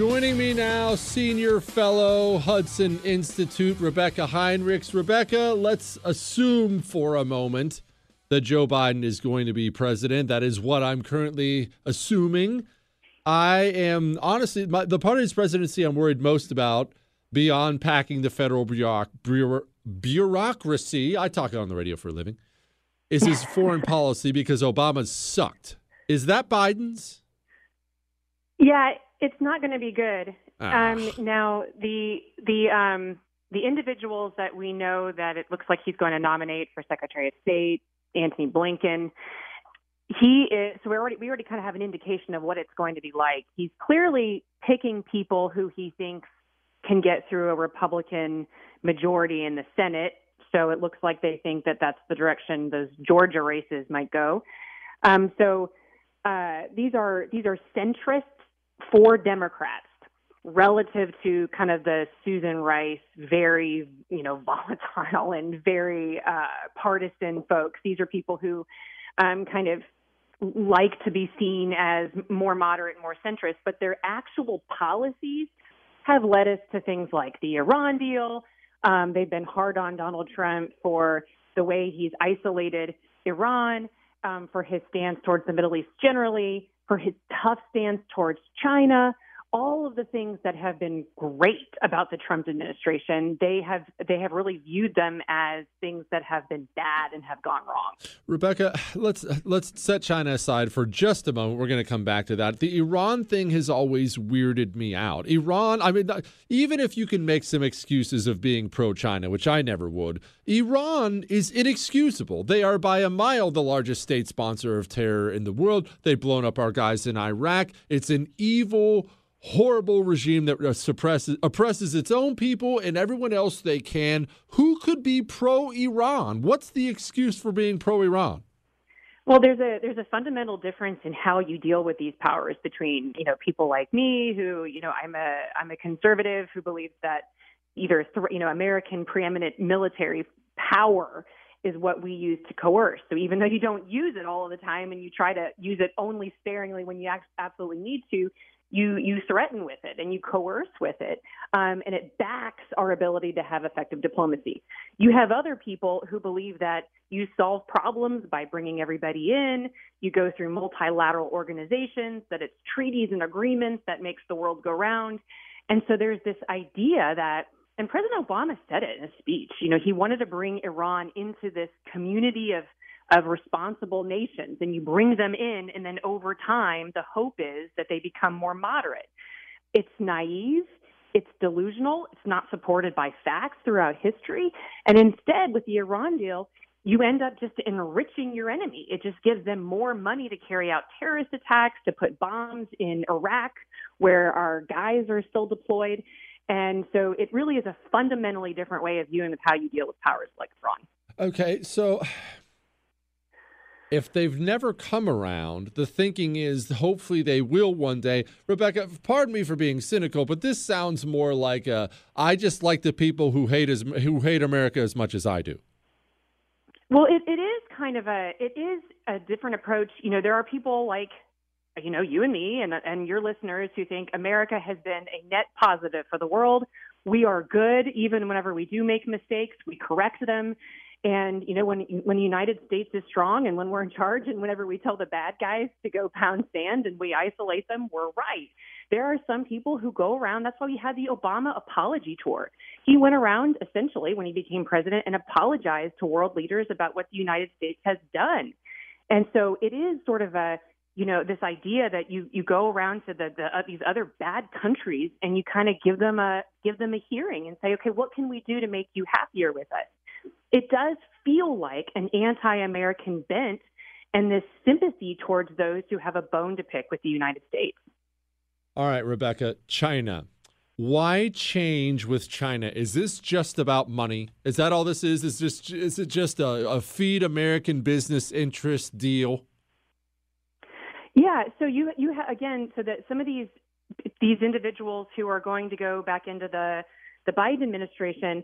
Joining me now, senior fellow Hudson Institute, Rebecca Heinrichs. Rebecca, let's assume for a moment that Joe Biden is going to be president. That is what I'm currently assuming. I am honestly, my, the part of his presidency I'm worried most about, beyond packing the federal bureauc- bureaucracy, I talk on the radio for a living, is his foreign policy because Obama sucked. Is that Biden's? Yeah, it's not going to be good. Ah. Um, now, the the um, the individuals that we know that it looks like he's going to nominate for Secretary of State, Antony Blinken. He is so we already we already kind of have an indication of what it's going to be like. He's clearly picking people who he thinks can get through a Republican majority in the Senate. So it looks like they think that that's the direction those Georgia races might go. Um, so uh, these are these are centrists for Democrats. relative to kind of the Susan Rice, very, you know, volatile and very uh, partisan folks. These are people who um, kind of like to be seen as more moderate, more centrist, but their actual policies have led us to things like the Iran deal. Um, they've been hard on Donald Trump for the way he's isolated Iran, um, for his stance towards the Middle East generally, for his tough stance towards China all of the things that have been great about the Trump administration, they have they have really viewed them as things that have been bad and have gone wrong. Rebecca, let's let's set China aside for just a moment. We're going to come back to that. The Iran thing has always weirded me out. Iran, I mean, even if you can make some excuses of being pro-China, which I never would, Iran is inexcusable. They are by a mile the largest state sponsor of terror in the world. They've blown up our guys in Iraq. It's an evil horrible regime that uh, suppresses oppresses its own people and everyone else they can. Who could be pro Iran? What's the excuse for being pro Iran? Well, there's a there's a fundamental difference in how you deal with these powers between you know people like me who you know I'm a I'm a conservative who believes that either th- you know American preeminent military power is what we use to coerce. So even though you don't use it all the time and you try to use it only sparingly when you absolutely need to, you you threaten with it and you coerce with it, um, and it backs our ability to have effective diplomacy. You have other people who believe that you solve problems by bringing everybody in. You go through multilateral organizations, that it's treaties and agreements that makes the world go round, and so there's this idea that. And President Obama said it in a speech. You know, he wanted to bring Iran into this community of of responsible nations and you bring them in and then over time the hope is that they become more moderate. It's naive it's delusional it's not supported by facts throughout history and instead with the iran deal you end up just enriching your enemy. It just gives them more money to carry out terrorist attacks to put bombs in iraq where our guys are still deployed and so it really is a fundamentally different way of viewing of how you deal with powers like iran. Okay so if they've never come around, the thinking is hopefully they will one day. Rebecca, pardon me for being cynical, but this sounds more like a, I just like the people who hate as who hate America as much as I do. Well, it, it is kind of a it is a different approach. You know, there are people like you know you and me and and your listeners who think America has been a net positive for the world. We are good even whenever we do make mistakes, we correct them and you know, when when the United States is strong and when we're in charge, and whenever we tell the bad guys to go pound sand and we isolate them, we're right. There are some people who go around. That's why we had the Obama apology tour. He went around essentially when he became president and apologized to world leaders about what the United States has done. And so it is sort of a you know this idea that you you go around to the, the uh, these other bad countries and you kind of give them a give them a hearing and say okay what can we do to make you happier with us it does feel like an anti American bent and this sympathy towards those who have a bone to pick with the United States. All right, Rebecca, China. Why change with China? Is this just about money? Is that all this is? Is just is it just a, a feed American business interest deal? Yeah. So you you ha- again so that some of these these individuals who are going to go back into the the Biden administration,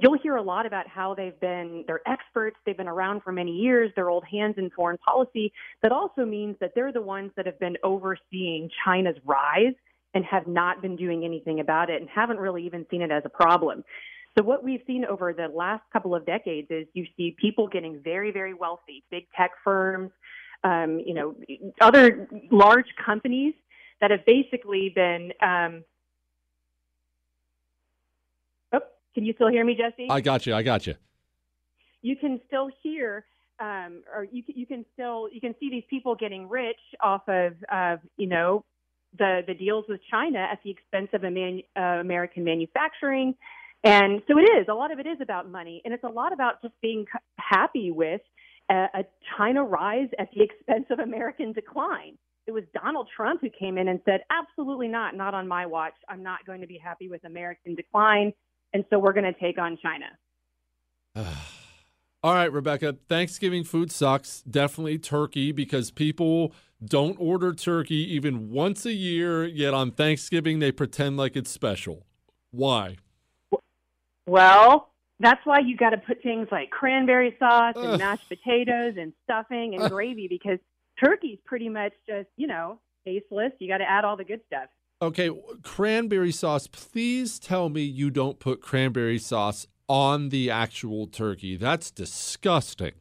you'll hear a lot about how they've been they're experts they've been around for many years they're old hands in foreign policy that also means that they're the ones that have been overseeing china's rise and have not been doing anything about it and haven't really even seen it as a problem. So what we've seen over the last couple of decades is you see people getting very very wealthy big tech firms um, you know other large companies that have basically been um, Can you still hear me, Jesse? I got you. I got you. You can still hear, um, or you can, you can still you can see these people getting rich off of, uh, you know, the the deals with China at the expense of man, uh, American manufacturing. And so it is. A lot of it is about money, and it's a lot about just being happy with a, a China rise at the expense of American decline. It was Donald Trump who came in and said, "Absolutely not. Not on my watch. I'm not going to be happy with American decline." And so we're going to take on China. All right, Rebecca. Thanksgiving food sucks. Definitely turkey because people don't order turkey even once a year, yet on Thanksgiving they pretend like it's special. Why? Well, that's why you got to put things like cranberry sauce Ugh. and mashed potatoes and stuffing and Ugh. gravy because turkey's pretty much just, you know, tasteless. You got to add all the good stuff. Okay, cranberry sauce. Please tell me you don't put cranberry sauce on the actual turkey. That's disgusting.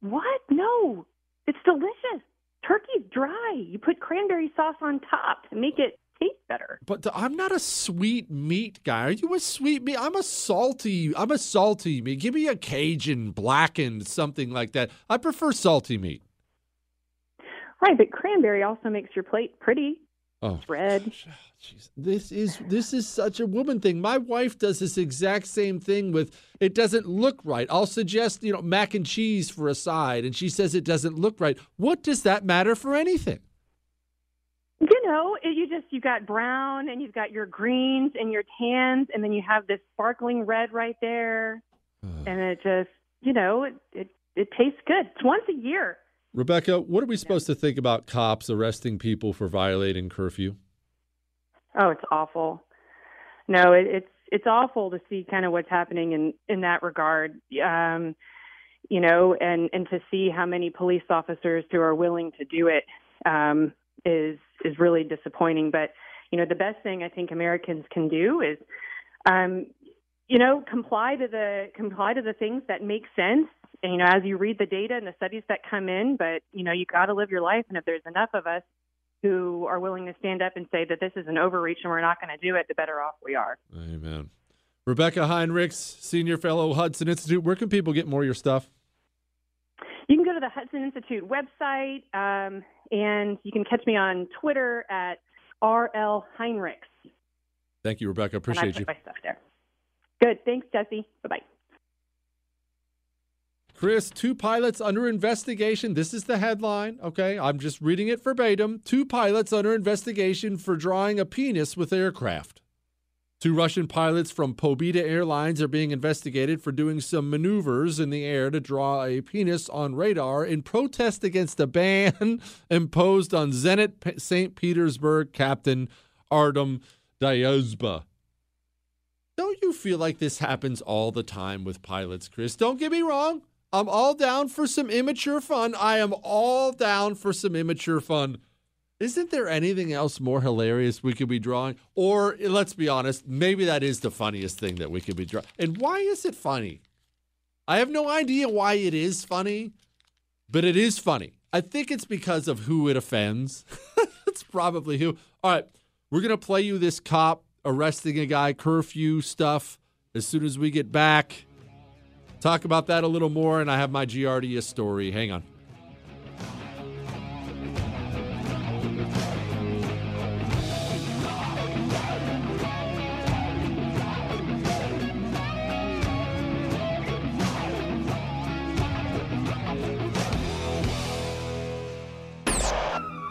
What? No. It's delicious. Turkey's dry. You put cranberry sauce on top to make it taste better. But I'm not a sweet meat guy. Are you a sweet meat? I'm a salty. I'm a salty meat. Give me a Cajun, blackened, something like that. I prefer salty meat. Right, but cranberry also makes your plate pretty. Oh, It's red. This is this is such a woman thing. My wife does this exact same thing with it doesn't look right. I'll suggest, you know, mac and cheese for a side and she says it doesn't look right. What does that matter for anything? You know, it, you just you got brown and you've got your greens and your tans and then you have this sparkling red right there. and it just, you know, it, it it tastes good. It's once a year. Rebecca, what are we supposed to think about cops arresting people for violating curfew? Oh, it's awful. No, it, it's it's awful to see kind of what's happening in in that regard. Um, you know, and and to see how many police officers who are willing to do it um, is is really disappointing. But you know, the best thing I think Americans can do is, um, you know, comply to the comply to the things that make sense. And, you know, as you read the data and the studies that come in, but you know, you got to live your life. And if there's enough of us who are willing to stand up and say that this is an overreach and we're not going to do it, the better off we are. Amen. Rebecca Heinrichs, Senior Fellow, Hudson Institute. Where can people get more of your stuff? You can go to the Hudson Institute website, um, and you can catch me on Twitter at RL Heinrichs. Thank you, Rebecca. and I Appreciate put you. my stuff there. Good. Thanks, Jesse. Bye bye. Chris, two pilots under investigation. This is the headline, okay? I'm just reading it verbatim. Two pilots under investigation for drawing a penis with aircraft. Two Russian pilots from Pobeda Airlines are being investigated for doing some maneuvers in the air to draw a penis on radar in protest against a ban imposed on Zenit St. Petersburg captain Artem Dzyuba. Don't you feel like this happens all the time with pilots, Chris? Don't get me wrong. I'm all down for some immature fun. I am all down for some immature fun. Isn't there anything else more hilarious we could be drawing? Or let's be honest, maybe that is the funniest thing that we could be drawing. And why is it funny? I have no idea why it is funny, but it is funny. I think it's because of who it offends. That's probably who. All right, we're going to play you this cop arresting a guy, curfew stuff as soon as we get back. Talk about that a little more, and I have my Giardia story. Hang on.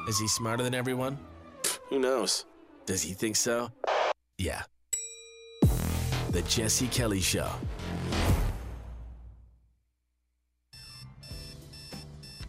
Is he smarter than everyone? Who knows? Does he think so? Yeah. The Jesse Kelly Show.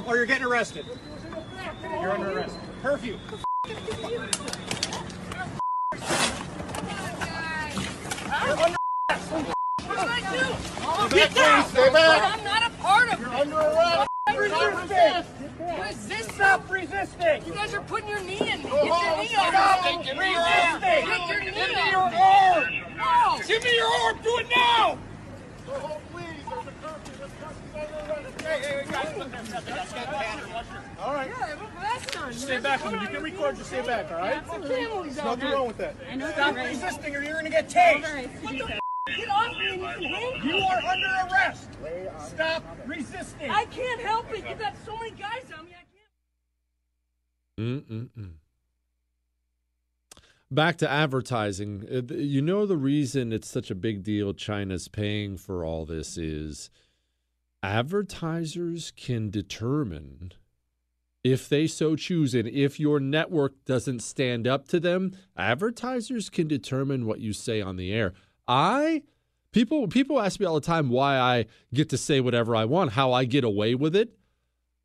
Home or you're getting arrested. You're under arrest. Curfew. Get down! Stay back. I'm not a part of You're it. under arrest. Stop resisting. Resist. Stop resisting. You guys are putting your knee in me. Get your knee on me. Give me your arm. Resisting. Get your knee Give me on your me. arm. Give me your arm. Do it now. Go home, please. There's a curfew. This person's under arrest. Hey, hey, hey, guys. look, look, look, look. All right. Yeah, but that's Just stay back. You can record. Just stay back. All right. It's There's nothing wrong with that. Stop resisting, or you're going to get tased. What the Get off me and you can handle You are under arrest. Stop resisting. I can't help it. You got so many guys on me. I can't. Mm-mm-mm. Back to advertising. Uh, You know, the reason it's such a big deal China's paying for all this is advertisers can determine if they so choose, and if your network doesn't stand up to them, advertisers can determine what you say on the air. I people people ask me all the time why I get to say whatever I want, how I get away with it.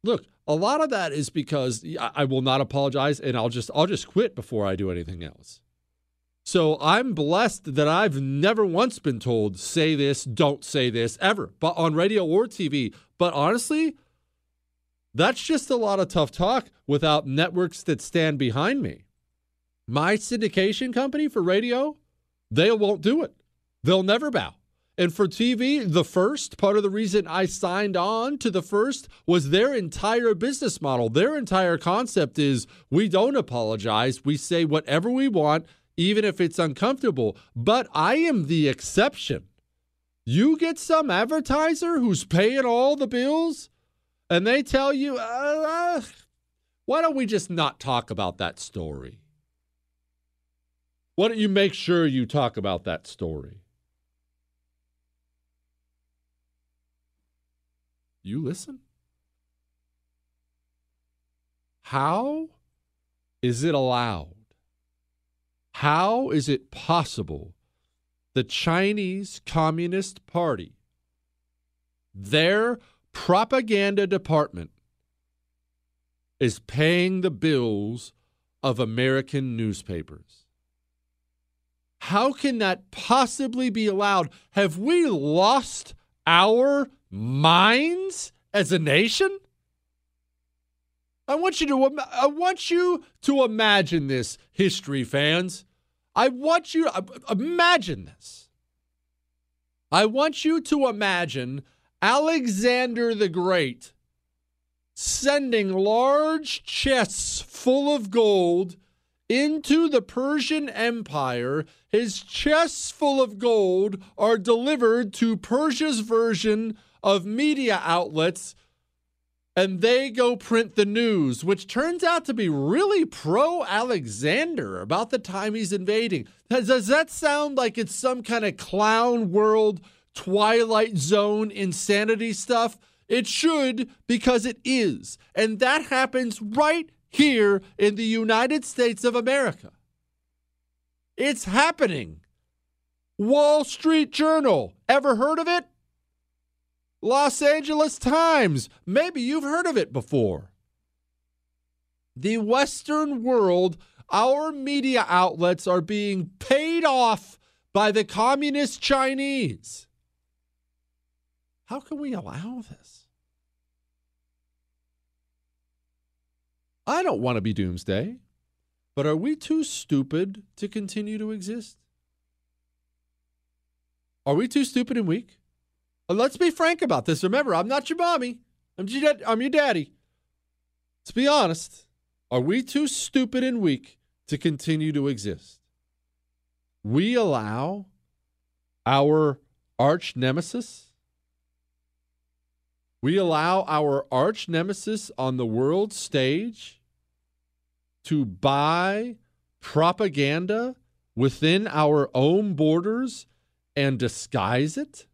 Look, a lot of that is because I will not apologize and I'll just I'll just quit before I do anything else. So I'm blessed that I've never once been told say this, don't say this ever, but on radio or TV. But honestly, that's just a lot of tough talk without networks that stand behind me. My syndication company for radio, they won't do it. They'll never bow. And for TV, the first part of the reason I signed on to the first was their entire business model. Their entire concept is we don't apologize. We say whatever we want, even if it's uncomfortable. But I am the exception. You get some advertiser who's paying all the bills and they tell you, uh, uh, why don't we just not talk about that story? Why don't you make sure you talk about that story? You listen. How is it allowed? How is it possible the Chinese Communist Party, their propaganda department, is paying the bills of American newspapers? How can that possibly be allowed? Have we lost our minds as a nation? I want you to I want you to imagine this, history fans. I want you to uh, imagine this. I want you to imagine Alexander the Great sending large chests full of gold into the Persian Empire. His chests full of gold are delivered to Persia's version of media outlets, and they go print the news, which turns out to be really pro Alexander about the time he's invading. Does, does that sound like it's some kind of clown world, Twilight Zone insanity stuff? It should, because it is. And that happens right here in the United States of America. It's happening. Wall Street Journal. Ever heard of it? Los Angeles Times. Maybe you've heard of it before. The Western world, our media outlets are being paid off by the communist Chinese. How can we allow this? I don't want to be doomsday, but are we too stupid to continue to exist? Are we too stupid and weak? Uh, Let's be frank about this. Remember, I'm not your mommy. I'm your, I'm your daddy. Let's be honest. Are we too stupid and weak to continue to exist? We allow our arch nemesis, we allow our arch nemesis on the world stage to buy propaganda within our own borders and disguise it?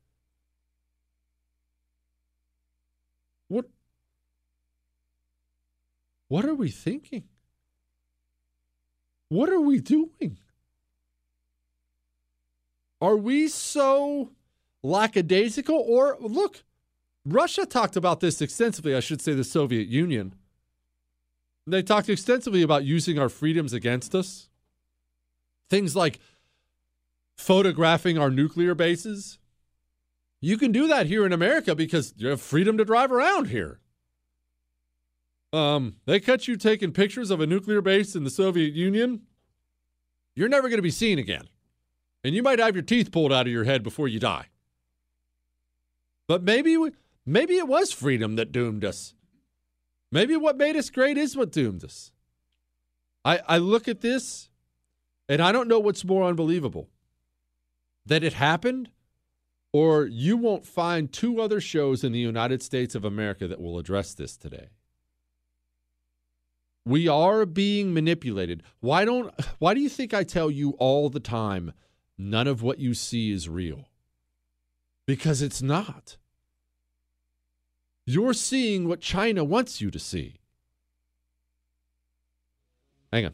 What What are we thinking? What are we doing? Are we so lackadaisical or look, Russia talked about this extensively, I should say the Soviet Union. They talked extensively about using our freedoms against us. Things like photographing our nuclear bases. You can do that here in America because you have freedom to drive around here. Um, they catch you taking pictures of a nuclear base in the Soviet Union, you're never going to be seen again. And you might have your teeth pulled out of your head before you die. But maybe maybe it was freedom that doomed us. Maybe what made us great is what doomed us. I, I look at this and I don't know what's more unbelievable that it happened, or you won't find two other shows in the United States of America that will address this today. We are being manipulated. Why don't why do you think I tell you all the time none of what you see is real? Because it's not. You're seeing what China wants you to see. Hang on.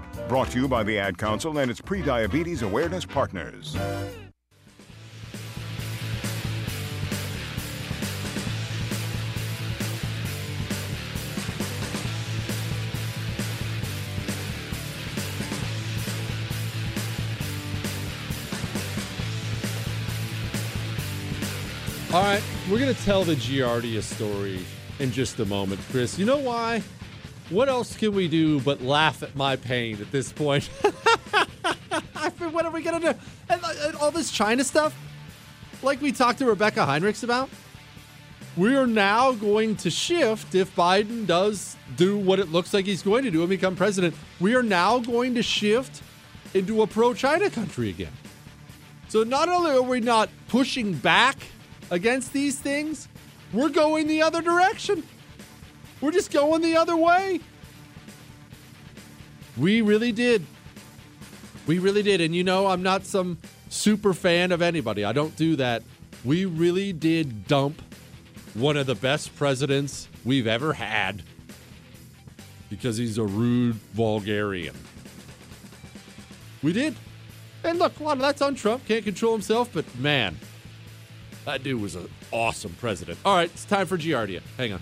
Brought to you by the Ad Council and its pre-diabetes awareness partners. All right, we're going to tell the Giardia story in just a moment, Chris. You know why? What else can we do but laugh at my pain at this point? I mean, what are we going to do? And, uh, and all this China stuff, like we talked to Rebecca Heinrichs about, we are now going to shift if Biden does do what it looks like he's going to do and become president. We are now going to shift into a pro China country again. So not only are we not pushing back against these things, we're going the other direction. We're just going the other way. We really did. We really did. And you know, I'm not some super fan of anybody. I don't do that. We really did dump one of the best presidents we've ever had because he's a rude vulgarian. We did. And look, a lot of that's on Trump. Can't control himself, but man, that dude was an awesome president. All right, it's time for Giardia. Hang on.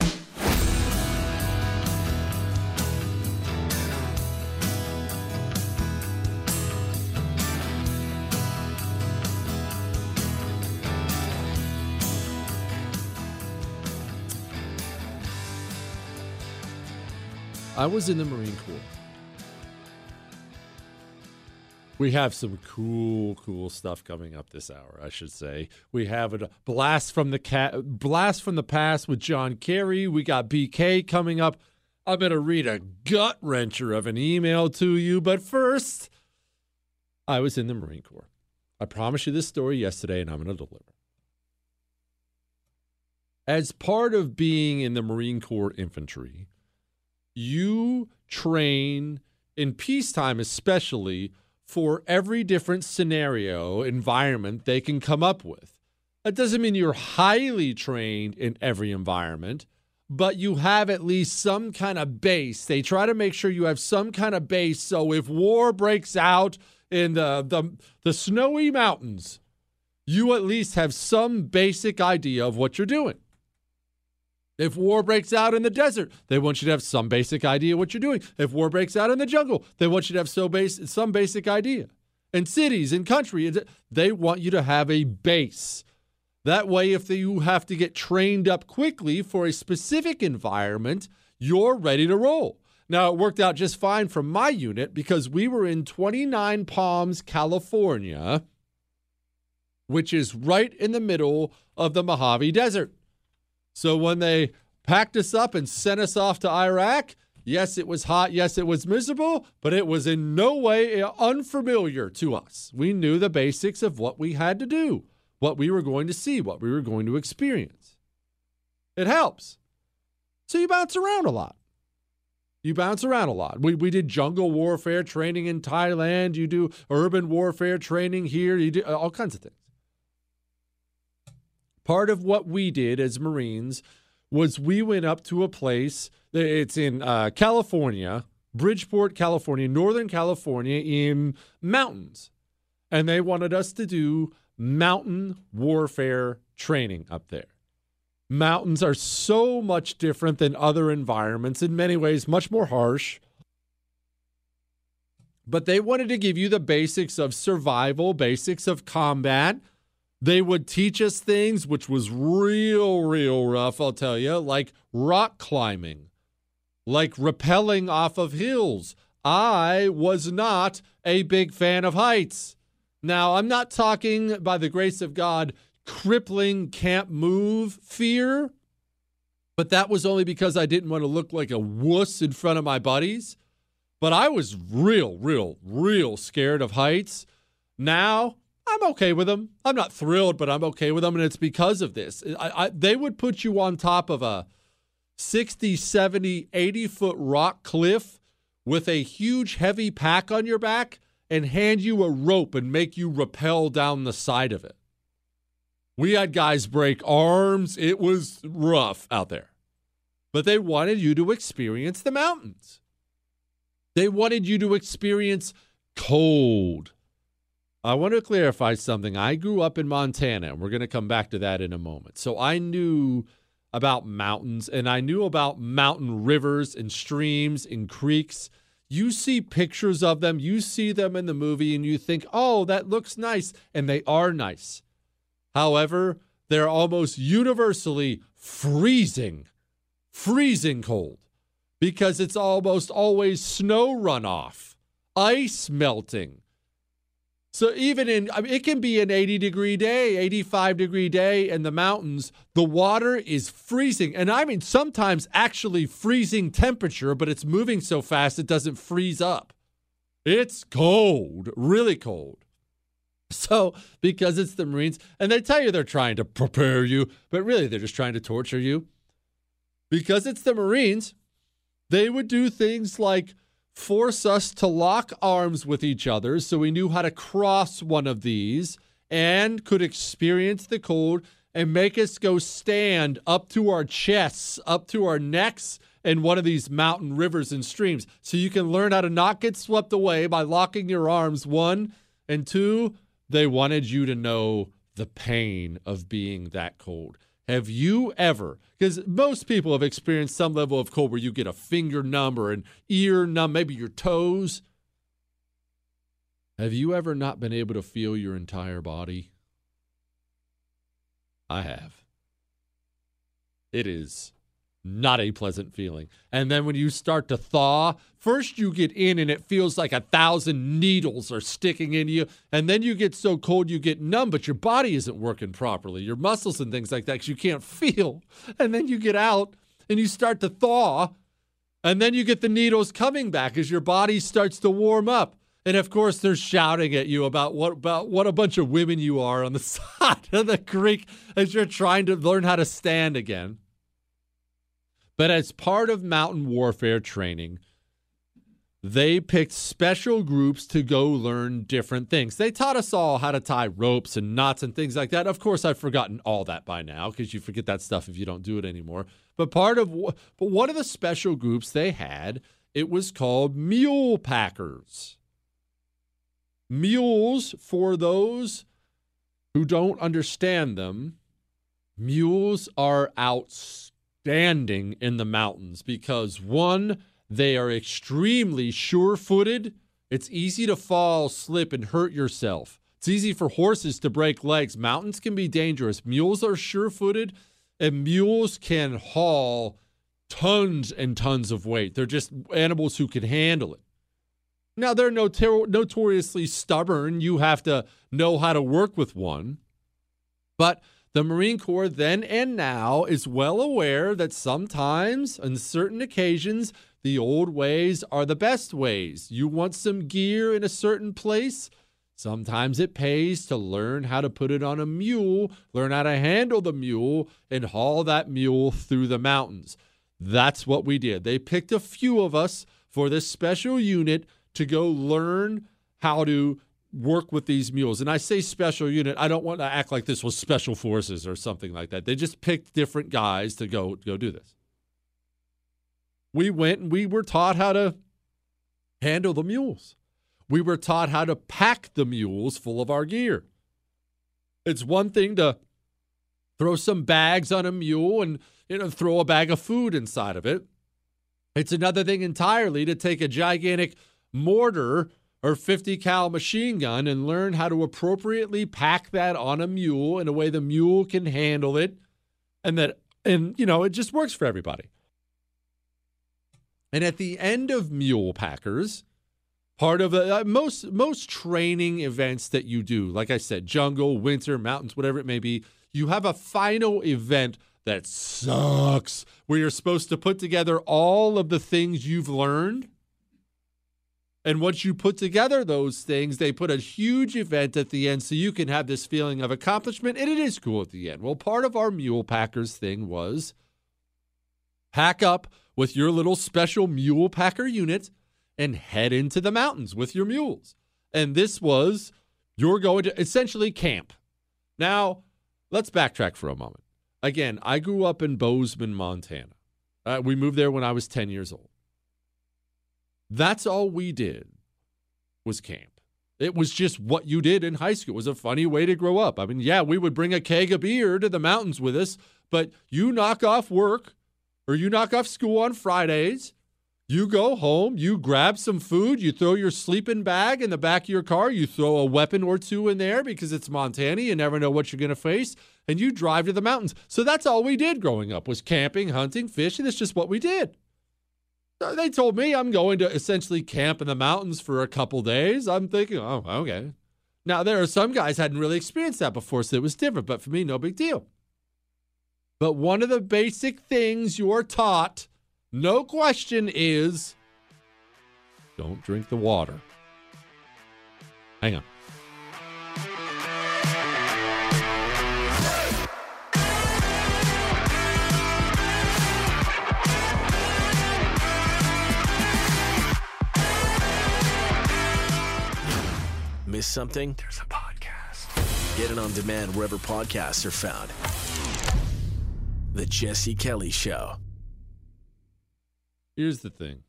I was in the Marine Corps. We have some cool, cool stuff coming up this hour. I should say we have a blast from the cat, blast from the past with John Kerry. We got BK coming up. I'm going to read a gut wrencher of an email to you, but first, I was in the Marine Corps. I promised you this story yesterday, and I'm going to deliver. As part of being in the Marine Corps infantry, you train in peacetime, especially for every different scenario environment they can come up with. That doesn't mean you're highly trained in every environment, but you have at least some kind of base. They try to make sure you have some kind of base. So if war breaks out in the, the, the snowy mountains, you at least have some basic idea of what you're doing. If war breaks out in the desert, they want you to have some basic idea what you're doing. If war breaks out in the jungle, they want you to have so base, some basic idea. In cities, in country, they want you to have a base. That way, if you have to get trained up quickly for a specific environment, you're ready to roll. Now, it worked out just fine for my unit because we were in 29 Palms, California, which is right in the middle of the Mojave Desert. So when they packed us up and sent us off to Iraq, yes, it was hot. Yes, it was miserable, but it was in no way unfamiliar to us. We knew the basics of what we had to do, what we were going to see, what we were going to experience. It helps. So you bounce around a lot. You bounce around a lot. We, we did jungle warfare training in Thailand. You do urban warfare training here. You do all kinds of things. Part of what we did as Marines was we went up to a place, it's in uh, California, Bridgeport, California, Northern California, in mountains. And they wanted us to do mountain warfare training up there. Mountains are so much different than other environments, in many ways, much more harsh. But they wanted to give you the basics of survival, basics of combat, they would teach us things which was real, real rough, I'll tell you, like rock climbing, like rappelling off of hills. I was not a big fan of heights. Now, I'm not talking, by the grace of God, crippling, can't move fear, but that was only because I didn't want to look like a wuss in front of my buddies. But I was real, real, real scared of heights. Now I'm okay with them. I'm not thrilled, but I'm okay with them. And it's because of this. I, I, they would put you on top of a 60, 70, 80 foot rock cliff with a huge, heavy pack on your back and hand you a rope and make you rappel down the side of it. We had guys break arms. It was rough out there. But they wanted you to experience the mountains. They wanted you to experience cold I want to clarify something. I grew up in Montana, and we're going to come back to that in a moment. So I knew about mountains, and I knew about mountain rivers and streams and creeks. You see pictures of them, you see them in the movie, and you think, oh, that looks nice. And they are nice. However, they're almost universally freezing, freezing cold because it's almost always snow runoff, ice melting so even in, I mean, it can be an 80 degree day, 85 degree day in the mountains. The water is freezing. And I mean, sometimes actually freezing temperature, but it's moving so fast it doesn't freeze up. It's cold, really cold. So, because it's the Marines, and they tell you they're trying to prepare you, but really they're just trying to torture you. Because it's the Marines, they would do things like force us to lock arms with each other so we knew how to cross one of these and could experience the cold and make us go stand up to our chests, up to our necks in one of these mountain rivers and streams. So you can learn how to not get swept away by locking your arms, one. And two, they wanted you to know the pain of being that cold. Have you ever, because most people have experienced some level of cold where you get a finger numb or an ear numb, maybe your toes. Have you ever not been able to feel your entire body? I have. It is Not a pleasant feeling. And then when you start to thaw, first you get in and it feels like a thousand needles are sticking in you. And then you get so cold you get numb, but your body isn't working properly. Your muscles and things like that, because you can't feel. And then you get out and you start to thaw. And then you get the needles coming back as your body starts to warm up. And of course, they're shouting at you about what about what a bunch of women you are on the side of the creek as you're trying to learn how to stand again. But as part of mountain warfare training, they picked special groups to go learn different things. They taught us all how to tie ropes and knots and things like that. Of course, I've forgotten all that by now because you forget that stuff if you don't do it anymore. But part of but one of the special groups they had, it was called mule packers. Mules, for those who don't understand them, mules are outstanding in the mountains because one, they are extremely sure footed. It's easy to fall, slip, and hurt yourself. It's easy for horses to break legs. Mountains can be dangerous. Mules are sure footed, and mules can haul tons and tons of weight. They're just animals who can handle it. Now, they're notor- notoriously stubborn. You have to know how to work with one. But the Marine Corps then and now is well aware that sometimes, on certain occasions, the old ways are the best ways. You want some gear in a certain place? Sometimes it pays to learn how to put it on a mule, learn how to handle the mule, and haul that mule through the mountains. That's what we did. They picked a few of us for this special unit to go learn how to work with these mules. And I say special unit, I don't want to act like this was special forces or something like that. They just picked different guys to go go do this. We went and we were taught how to handle the mules. We were taught how to pack the mules full of our gear. It's one thing to throw some bags on a mule and you know throw a bag of food inside of it. It's another thing entirely to take a gigantic mortar or 50 cal machine gun and learn how to appropriately pack that on a mule in a way the mule can handle it and that and you know it just works for everybody. And at the end of mule packers part of uh, most most training events that you do like i said jungle winter mountains whatever it may be you have a final event that sucks where you're supposed to put together all of the things you've learned and once you put together those things, they put a huge event at the end so you can have this feeling of accomplishment. And it is cool at the end. Well, part of our Mule Packers thing was pack up with your little special Mule Packer unit and head into the mountains with your mules. And this was you're going to essentially camp. Now, let's backtrack for a moment. Again, I grew up in Bozeman, Montana. Uh, we moved there when I was 10 years old. That's all we did was camp. It was just what you did in high school. It was a funny way to grow up. I mean, yeah, we would bring a keg of beer to the mountains with us, but you knock off work or you knock off school on Fridays. You go home, you grab some food, you throw your sleeping bag in the back of your car, you throw a weapon or two in there because it's Montana, you never know what you're going to face, and you drive to the mountains. So that's all we did growing up was camping, hunting, fishing. That's just what we did. Uh, they told me I'm going to essentially camp in the mountains for a couple days. I'm thinking, oh, okay. Now, there are some guys hadn't really experienced that before, so it was different, but for me, no big deal. But one of the basic things you are taught, no question, is don't drink the water. Hang on. Miss something? There's a podcast. Get it on demand wherever podcasts are found. The Jesse Kelly Show. Here's the thing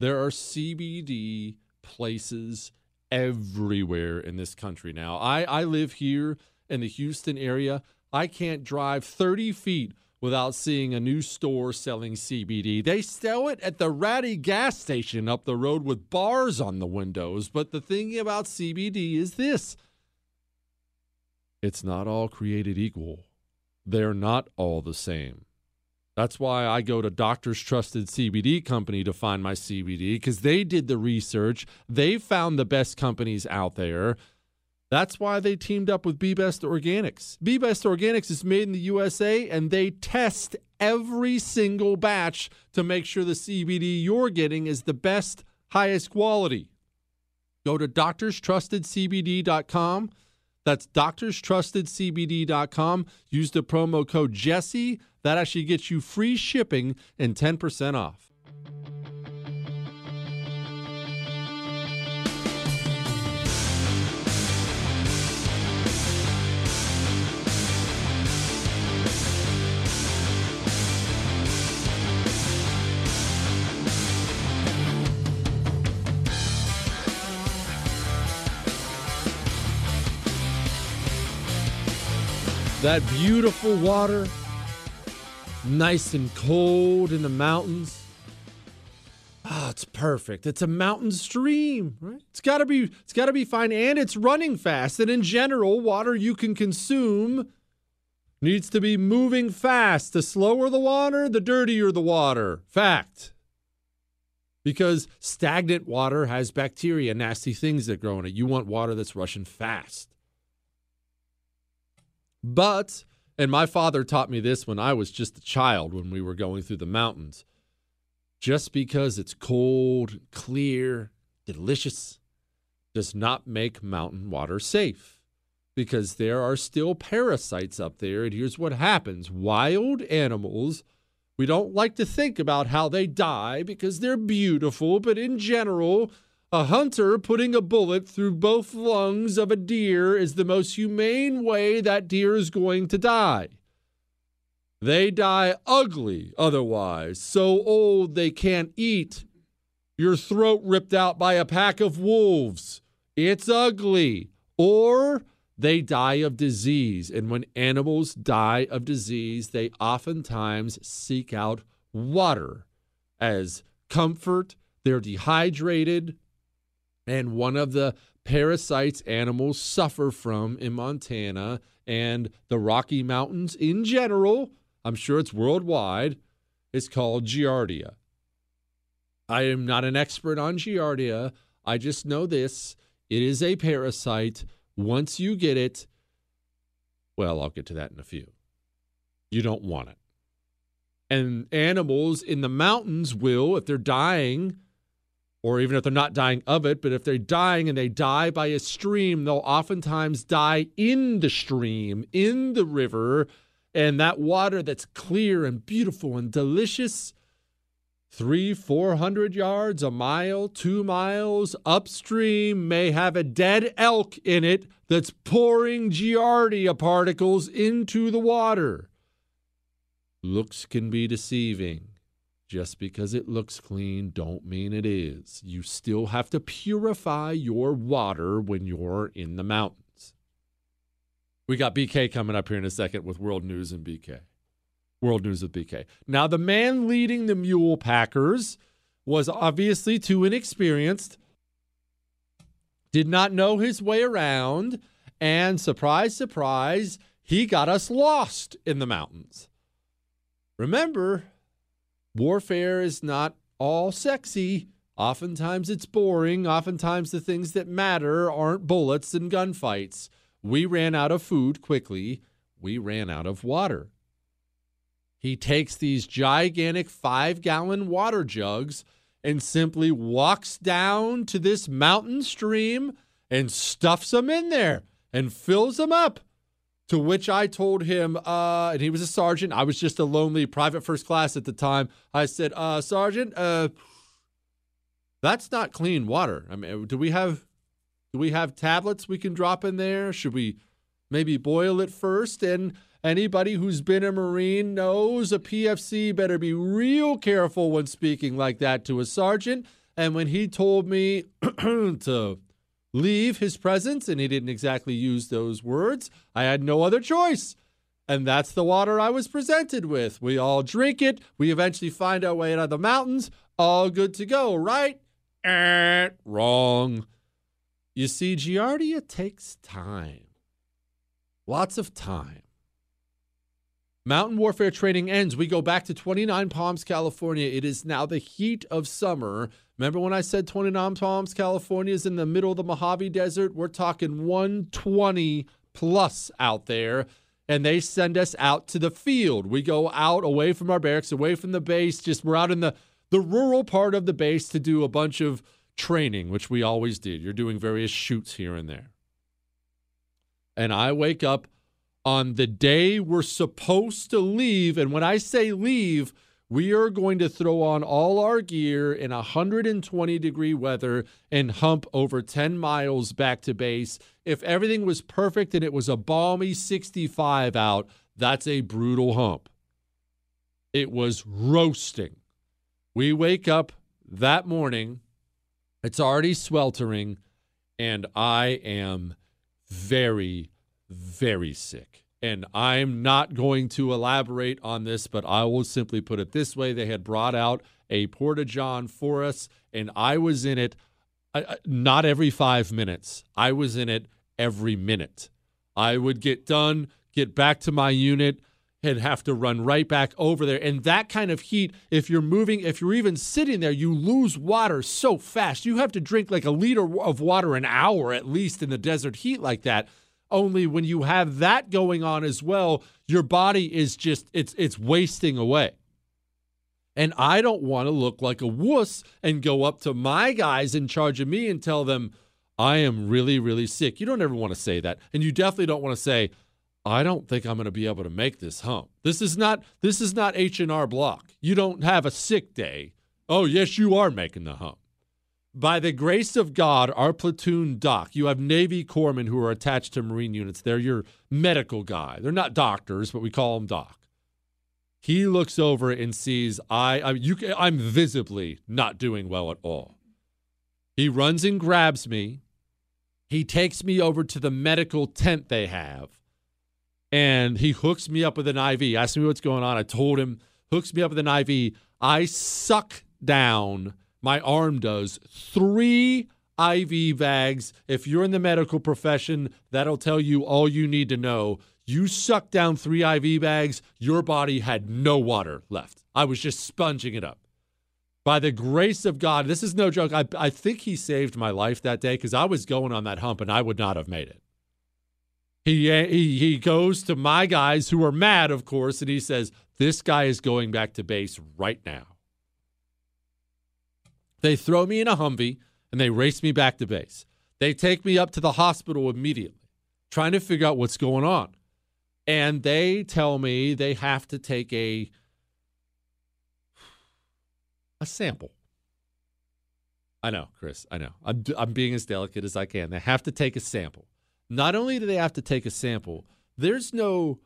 there are CBD places everywhere in this country now. I, I live here in the Houston area. I can't drive 30 feet without seeing a new store selling CBD. They sell it at the ratty gas station up the road with bars on the windows. But the thing about CBD is this it's not all created equal, they're not all the same. That's why I go to Doctor's Trusted CBD Company to find my CBD because they did the research. They found the best companies out there. That's why they teamed up with Be Best Organics. Be Best Organics is made in the USA and they test every single batch to make sure the CBD you're getting is the best, highest quality. Go to doctorstrustedcbd.com. That's doctorstrustedcbd.com. Use the promo code Jesse. That actually gets you free shipping and 10% off. That beautiful water, nice and cold in the mountains. Ah, it's perfect. It's a mountain stream, right? It's got to be it's got to be fine and it's running fast. And in general, water you can consume needs to be moving fast. The slower the water, the dirtier the water. Fact. Because stagnant water has bacteria, nasty things that grow in it. You want water that's rushing fast. But, and my father taught me this when I was just a child when we were going through the mountains. Just because it's cold, clear, delicious, does not make mountain water safe because there are still parasites up there. And here's what happens wild animals, we don't like to think about how they die because they're beautiful, but in general, a hunter putting a bullet through both lungs of a deer is the most humane way that deer is going to die. They die ugly otherwise, so old they can't eat. Your throat ripped out by a pack of wolves. It's ugly. Or they die of disease. And when animals die of disease, they oftentimes seek out water as comfort. They're dehydrated. And one of the parasites animals suffer from in Montana and the Rocky Mountains in general, I'm sure it's worldwide, is called Giardia. I am not an expert on Giardia. I just know this it is a parasite. Once you get it, well, I'll get to that in a few. You don't want it. And animals in the mountains will, if they're dying, or even if they're not dying of it, but if they're dying and they die by a stream, they'll oftentimes die in the stream, in the river, and that water that's clear and beautiful and delicious, three, four hundred yards, a mile, two miles upstream, may have a dead elk in it that's pouring giardia particles into the water. Looks can be deceiving. Just because it looks clean don't mean it is. You still have to purify your water when you're in the mountains. We got BK coming up here in a second with World News and BK. World News with BK. Now, the man leading the Mule Packers was obviously too inexperienced, did not know his way around, and surprise, surprise, he got us lost in the mountains. Remember, warfare is not all sexy. Oftentimes it's boring. Oftentimes the things that matter aren't bullets and gunfights. We ran out of food quickly. We ran out of water. He takes these gigantic five gallon water jugs and simply walks down to this mountain stream and stuffs them in there and fills them up. To which I told him, uh, and he was a sergeant. I was just a lonely private first class at the time. I said, uh, Sergeant, uh, that's not clean water. I mean, do we have do we have tablets we can drop in there? Should we maybe boil it first? And anybody who's been a Marine knows a PFC better be real careful when speaking like that to a sergeant. And when he told me to leave his presence, and he didn't exactly use those words, I had no other choice. And that's the water I was presented with. We all drink it. We eventually find our way out of the mountains. All good to go, right? Eh, wrong. You see, Giardia takes time. Lots of time. Mountain warfare training ends. We go back to 29 Palms, California. It is now the heat of summer. Remember when I said 29 Palms, California is in the middle of the Mojave Desert? We're talking 120 plus out there. And they send us out to the field. We go out away from our barracks, away from the base. Just we're out in the, the rural part of the base to do a bunch of training, which we always did. You're doing various shoots here and there. And I wake up on the day we're supposed to leave. And when I say leave, we are going to throw on all our gear in 120 degree weather and hump over 10 miles back to base. If everything was perfect and it was a balmy 65 out, that's a brutal hump. It was roasting. We wake up that morning, it's already sweltering, and I am very, very sick. And I'm not going to elaborate on this, but I will simply put it this way. They had brought out a Porta John for us, and I was in it uh, not every five minutes. I was in it every minute. I would get done, get back to my unit, and have to run right back over there. And that kind of heat, if you're moving, if you're even sitting there, you lose water so fast. You have to drink like a liter of water an hour at least in the desert heat like that. Only when you have that going on as well, your body is just it's it's wasting away. And I don't want to look like a wuss and go up to my guys in charge of me and tell them I am really really sick. You don't ever want to say that. And you definitely don't want to say I don't think I'm going to be able to make this hump. This is not this is not H&R Block. You don't have a sick day. Oh, yes, you are making the hump. By the grace of God, our platoon doc, you have Navy corpsmen who are attached to Marine units. They're your medical guy. They're not doctors, but we call them doc. He looks over and sees I, I you I'm visibly not doing well at all. He runs and grabs me. He takes me over to the medical tent they have and he hooks me up with an IV. Asked me what's going on. I told him, hooks me up with an IV. I suck down, my arm does, three IV bags. If you're in the medical profession, that'll tell you all you need to know. You suck down three IV bags, your body had no water left. I was just sponging it up. By the grace of God, this is no joke. I, I think he saved my life that day because I was going on that hump and I would not have made it. He, he he goes to my guys who are mad, of course, and he says, "This guy is going back to base right now." They throw me in a Humvee and they race me back to base. They take me up to the hospital immediately, trying to figure out what's going on. And they tell me they have to take a a sample. I know, Chris. I know. I'm I'm being as delicate as I can. They have to take a sample. Not only do they have to take a sample, there's no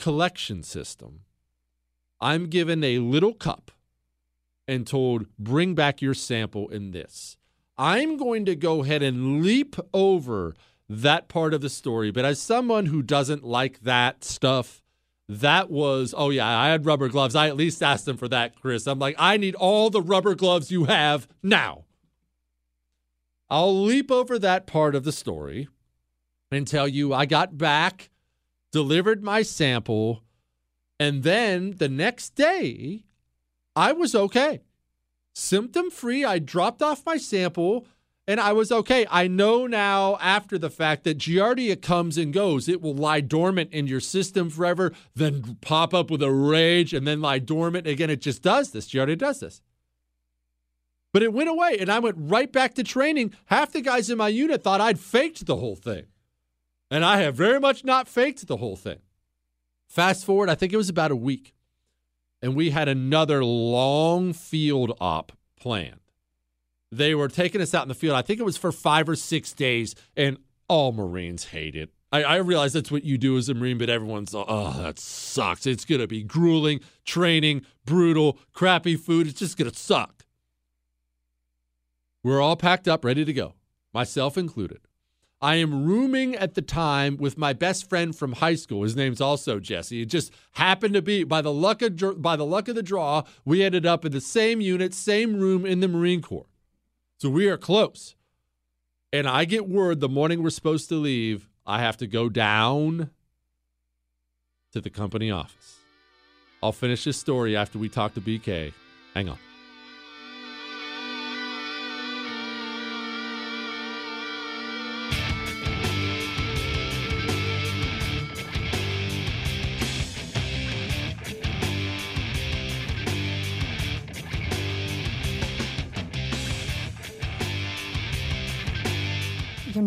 collection system. I'm given a little cup and told, bring back your sample in this. I'm going to go ahead and leap over that part of the story. But as someone who doesn't like that stuff, that was, oh, yeah, I had rubber gloves. I at least asked them for that, Chris. I'm like, I need all the rubber gloves you have now. I'll leap over that part of the story and tell you I got back, delivered my sample, and then the next day I was okay. Symptom free. I dropped off my sample and I was okay. I know now after the fact that Giardia comes and goes. It will lie dormant in your system forever, then pop up with a rage and then lie dormant. Again, it just does this. Giardia does this. But it went away and I went right back to training. Half the guys in my unit thought I'd faked the whole thing. And I have very much not faked the whole thing. Fast forward, I think it was about a week, and we had another long field op planned. They were taking us out in the field. I think it was for five or six days, and all Marines hate it. I, I realize that's what you do as a Marine, but everyone's, oh, that sucks. It's going to be grueling, training, brutal, crappy food. It's just going to suck. We're all packed up, ready to go, myself included. I am rooming at the time with my best friend from high school. His name's also Jesse. It just happened to be by the luck of by the luck of the draw, we ended up in the same unit, same room in the Marine Corps. So we are close. And I get word the morning we're supposed to leave, I have to go down to the company office. I'll finish this story after we talk to BK. Hang on.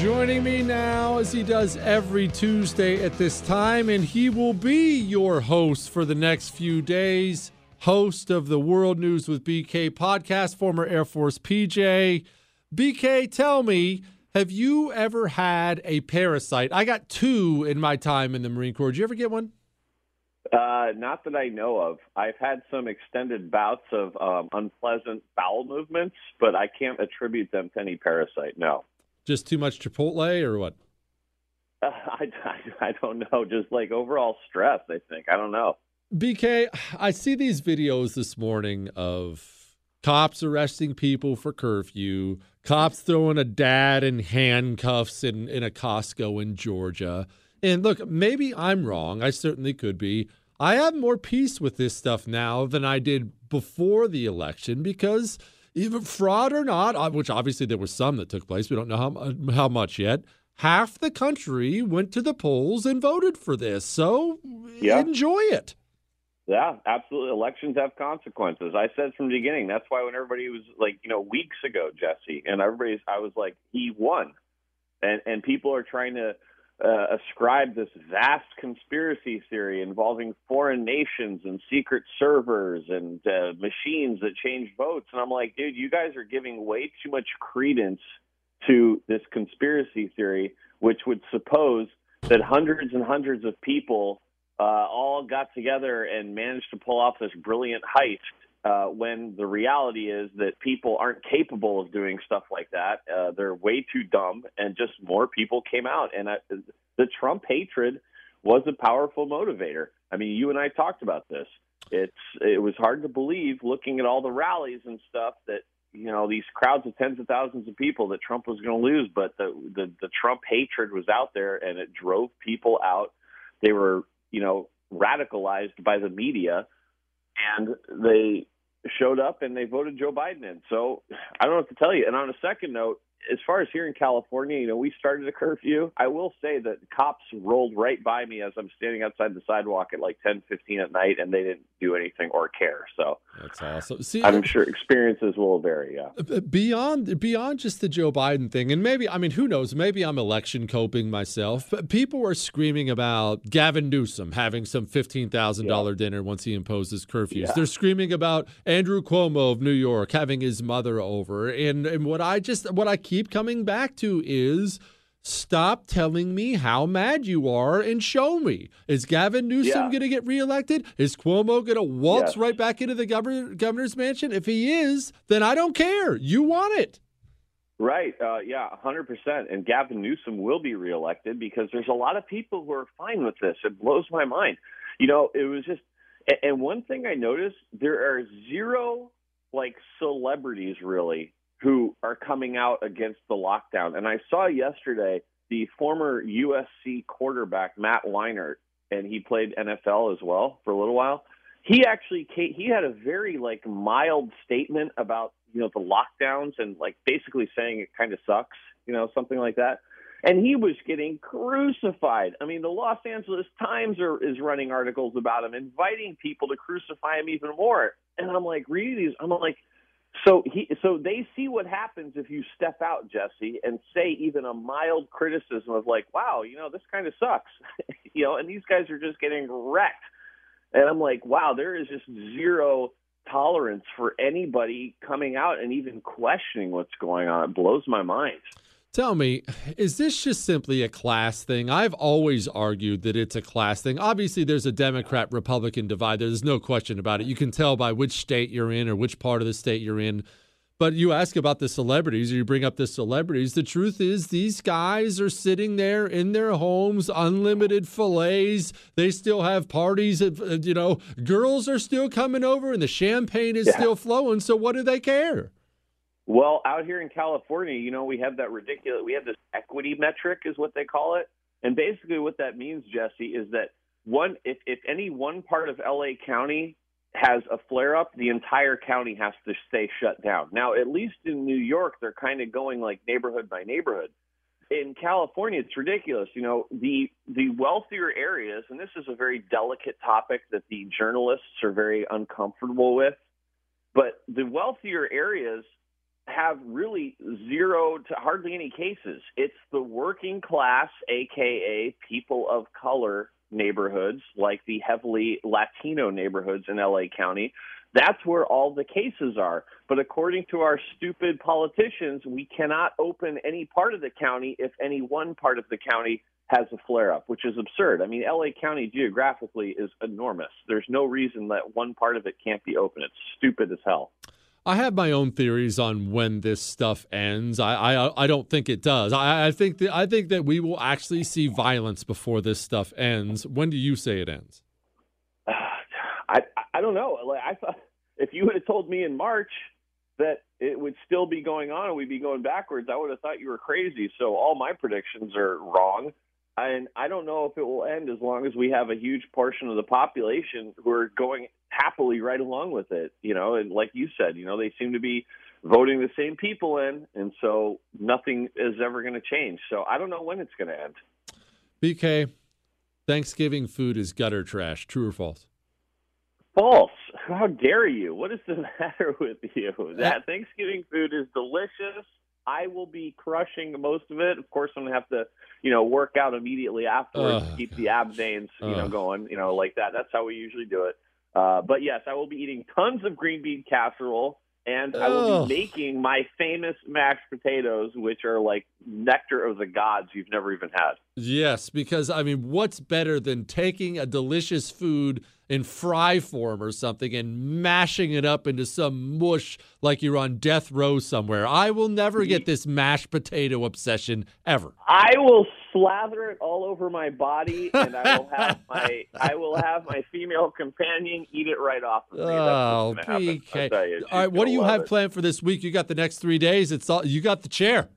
Joining me now, as he does every Tuesday at this time, and he will be your host for the next few days, host of the World News with BK podcast, former Air Force PJ. BK, tell me, have you ever had a parasite? I got two in my time in the Marine Corps. Did you ever get one? Uh, not that I know of. I've had some extended bouts of um, unpleasant bowel movements, but I can't attribute them to any parasite. No. Just too much Chipotle or what? Uh, I, I, I don't know. Just like overall stress, I think. I don't know. BK, I see these videos this morning of cops arresting people for curfew, cops throwing a dad in handcuffs in, in a Costco in Georgia. And look, maybe I'm wrong. I certainly could be. I have more peace with this stuff now than I did before the election because even fraud or not, uh, which obviously there was some that took place, we don't know how, how much yet. Half the country went to the polls and voted for this. So Yeah. enjoy it. Yeah, absolutely. Elections have consequences. I said from the beginning. That's why when everybody was like, you know, weeks ago, Jesse, and everybody's, I was like, he won, and and people are trying to uh, ascribe this vast conspiracy theory involving foreign nations and secret servers and uh, machines that change votes. And I'm like, dude, you guys are giving way too much credence to this conspiracy theory, which would suppose that hundreds and hundreds of people uh, all got together and managed to pull off this brilliant heist. Uh, when the reality is that people aren't capable of doing stuff like that, uh, they're way too dumb, and just more people came out. And I, the Trump hatred was a powerful motivator. I mean, you and I talked about this. It's it was hard to believe looking at all the rallies and stuff that you know these crowds of tens of thousands of people that Trump was going to lose, but the, the the Trump hatred was out there and it drove people out. They were you know radicalized by the media, and they showed up and they voted Joe Biden in. So I don't know what to tell you. And on a second note, as far as here in California, you know, we started a curfew. I will say that cops rolled right by me as I'm standing outside the sidewalk at like 10, 15 at night, and they didn't do anything or care. So That's awesome. See, I'm sure experiences will vary. Yeah. Uh, beyond beyond just the Joe Biden thing, and maybe I mean who knows? Maybe I'm election coping myself. But people are screaming about Gavin Newsom having some fifteen thousand dollar dinner once he imposes curfews. Yeah. They're screaming about Andrew Cuomo of New York having his mother over, and and what I just what I keep coming back to is. Stop telling me how mad you are and show me. Is Gavin Newsom Yeah. going to get reelected? Is Cuomo going to waltz Yes. right back into the governor, governor's mansion? If he is, then I don't care. You want it. Right. Uh, yeah, 100%. And Gavin Newsom will be reelected because there's a lot of people who are fine with this. It blows my mind. You know, it was just, and one thing I noticed there are zero like celebrities really who are coming out against the lockdown. And I saw yesterday the former USC quarterback Matt Leinart, and he played NFL as well for a little while. He actually he had a very like mild statement about you know the lockdowns and like basically saying it kind of sucks, you know, something like that. And he was getting crucified. I mean, the Los Angeles Times are, is running articles about him, inviting people to crucify him even more. And I'm like, reading these, I'm like, so he, so they see what happens if you step out, Jesse, and say even a mild criticism of like, wow, you know, this kind of sucks, you know, and these guys are just getting wrecked. And I'm like, wow, there is just zero tolerance for anybody coming out and even questioning what's going on. It blows my mind. Tell me, is this just simply a class thing? I've always argued that it's a class thing. Obviously, there's a Democrat Republican divide. There's no question about it. You can tell by which state you're in or which part of the state you're in. But you ask about the celebrities, or you bring up the celebrities. The truth is, these guys are sitting there in their homes, unlimited fillets. They still have parties. uh, You know, girls are still coming over, and the champagne is Yeah. still flowing. So what do they care? Well, out here in California, you know, we have that ridiculous, we have this equity metric, is what they call it. And basically, what that means, Jesse, is that one, if, if any one part of LA County has a flare up, the entire county has to stay shut down. Now, at least in New York, they're kind of going like neighborhood by neighborhood. In California, it's ridiculous. You know, the the wealthier areas, and this is a very delicate topic that the journalists are very uncomfortable with. But the wealthier areas have really zero to hardly any cases. It's the working class, aka people of color neighborhoods, like the heavily Latino neighborhoods in LA County. That's where all the cases are. But according to our stupid politicians, we cannot open any part of the county if any one part of the county has a flare up, which is absurd. I mean, LA County geographically is enormous. There's no reason that one part of it can't be open. It's stupid as hell. I have my own theories on when this stuff ends. I I, I don't think it does. I, I think that I think that we will actually see violence before this stuff ends. When do you say it ends? I I don't know. Like I thought, if you would have told me in March that it would still be going on and we'd be going backwards, I would have thought you were crazy. So all my predictions are wrong. And I don't know if it will end as long as we have a huge portion of the population who are going happily right along with it. You know, and like you said, you know, they seem to be voting the same people in, and so nothing is ever going to change. So I don't know when it's going to end. BK, Thanksgiving food is gutter trash. True or false? False. How dare you? What is the matter with you? Uh, that Thanksgiving food is delicious. I will be crushing most of it. Of course, I'm gonna have to, you know, work out immediately afterwards to Ugh. keep the ab veins, you know, going, you know, like that. That's how we usually do it. Uh, but yes, I will be eating tons of green bean casserole, and I will Ugh. be making my famous mashed potatoes, which are like nectar of the gods you've never even had. Yes, because I mean, what's better than taking a delicious food in fry form or something and mashing it up into some mush like you're on death row somewhere? I will never get this mashed potato obsession ever. I will slather it all over my body, and I will have my I will have my female companion eat it right off of me. That's what's oh, happen. I'll tell you, all right, what do you have it. planned for this week? You got the next three days. It's all you got the chair.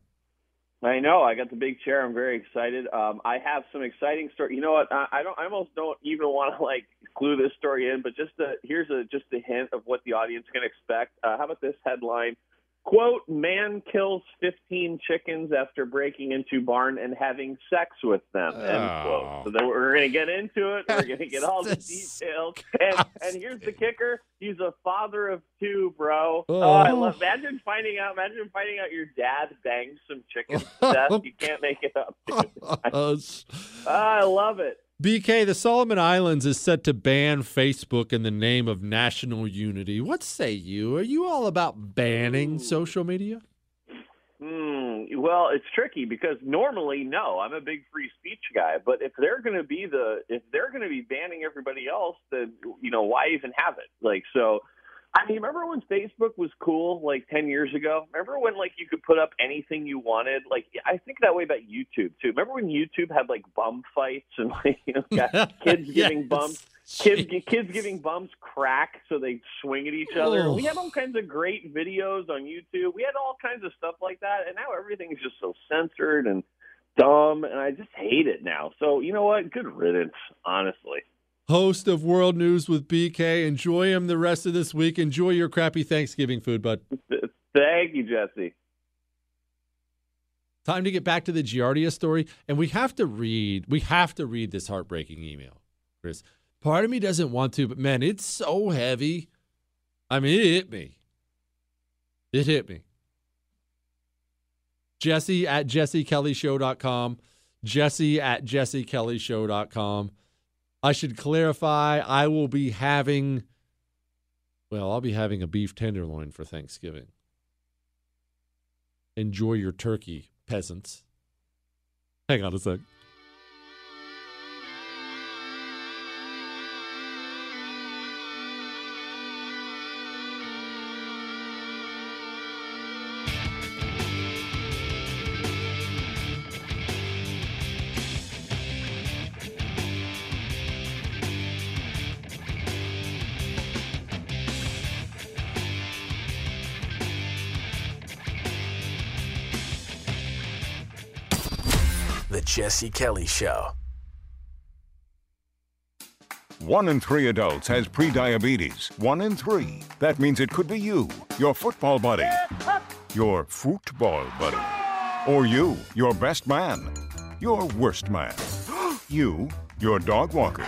I know. I got the big chair. I'm very excited. Um, I have some exciting story. You know what? I, I don't. I almost don't even want to like clue this story in, but just a, here's a just a hint of what the audience can expect. Uh, how about this headline? Quote: Man kills 15 chickens after breaking into barn and having sex with them. End Oh. quote. So then we're going to get into it. We're going to get all the details. And and here's the kicker: he's a father of two, bro. Oh, oh I Oh. love. Imagine finding out. Imagine finding out your dad banged some chickens to death. You can't make it up. dude. I love it. BK, the Solomon Islands is set to ban Facebook in the name of national unity. What say you? Are you all about banning social media? Hmm. Well, it's tricky because normally, no, I'm a big free speech guy. But if they're going to be the, if they're going to be banning everybody else, then you know why even have it? Like so. I mean, remember when Facebook was cool like 10 years ago? Remember when like you could put up anything you wanted? Like I think that way about YouTube too. Remember when YouTube had like bum fights and like you know got kids giving Yes. bumps kids kids giving bumps crack so they swing at each other. Ugh. We had all kinds of great videos on YouTube. We had all kinds of stuff like that, and now everything's just so censored and dumb, and I just hate it now. So you know what? Good riddance, honestly. Host of World News with BK. Enjoy him the rest of this week. Enjoy your crappy Thanksgiving food, bud. Thank you, Jesse. Time to get back to the Giardia story, and we have to read. We have to read this heartbreaking email, Chris. Part of me doesn't want to, but man, it's so heavy. I mean, it hit me. It hit me. Jesse at jessekellyshow.com. Jesse at jessekellyshow.com. I should clarify, I will be having, well, I'll be having a beef tenderloin for Thanksgiving. Enjoy your turkey, peasants. Hang on a sec. Jesse Kelly Show. One in three adults has prediabetes. One in three. That means it could be you, your football buddy, your football buddy, or you, your best man, your worst man, you, your dog walker,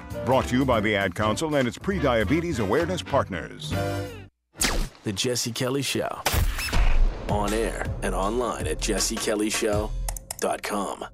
Brought to you by the Ad Council and its pre-diabetes awareness partners. The Jesse Kelly Show. On air and online at jessekellyshow.com.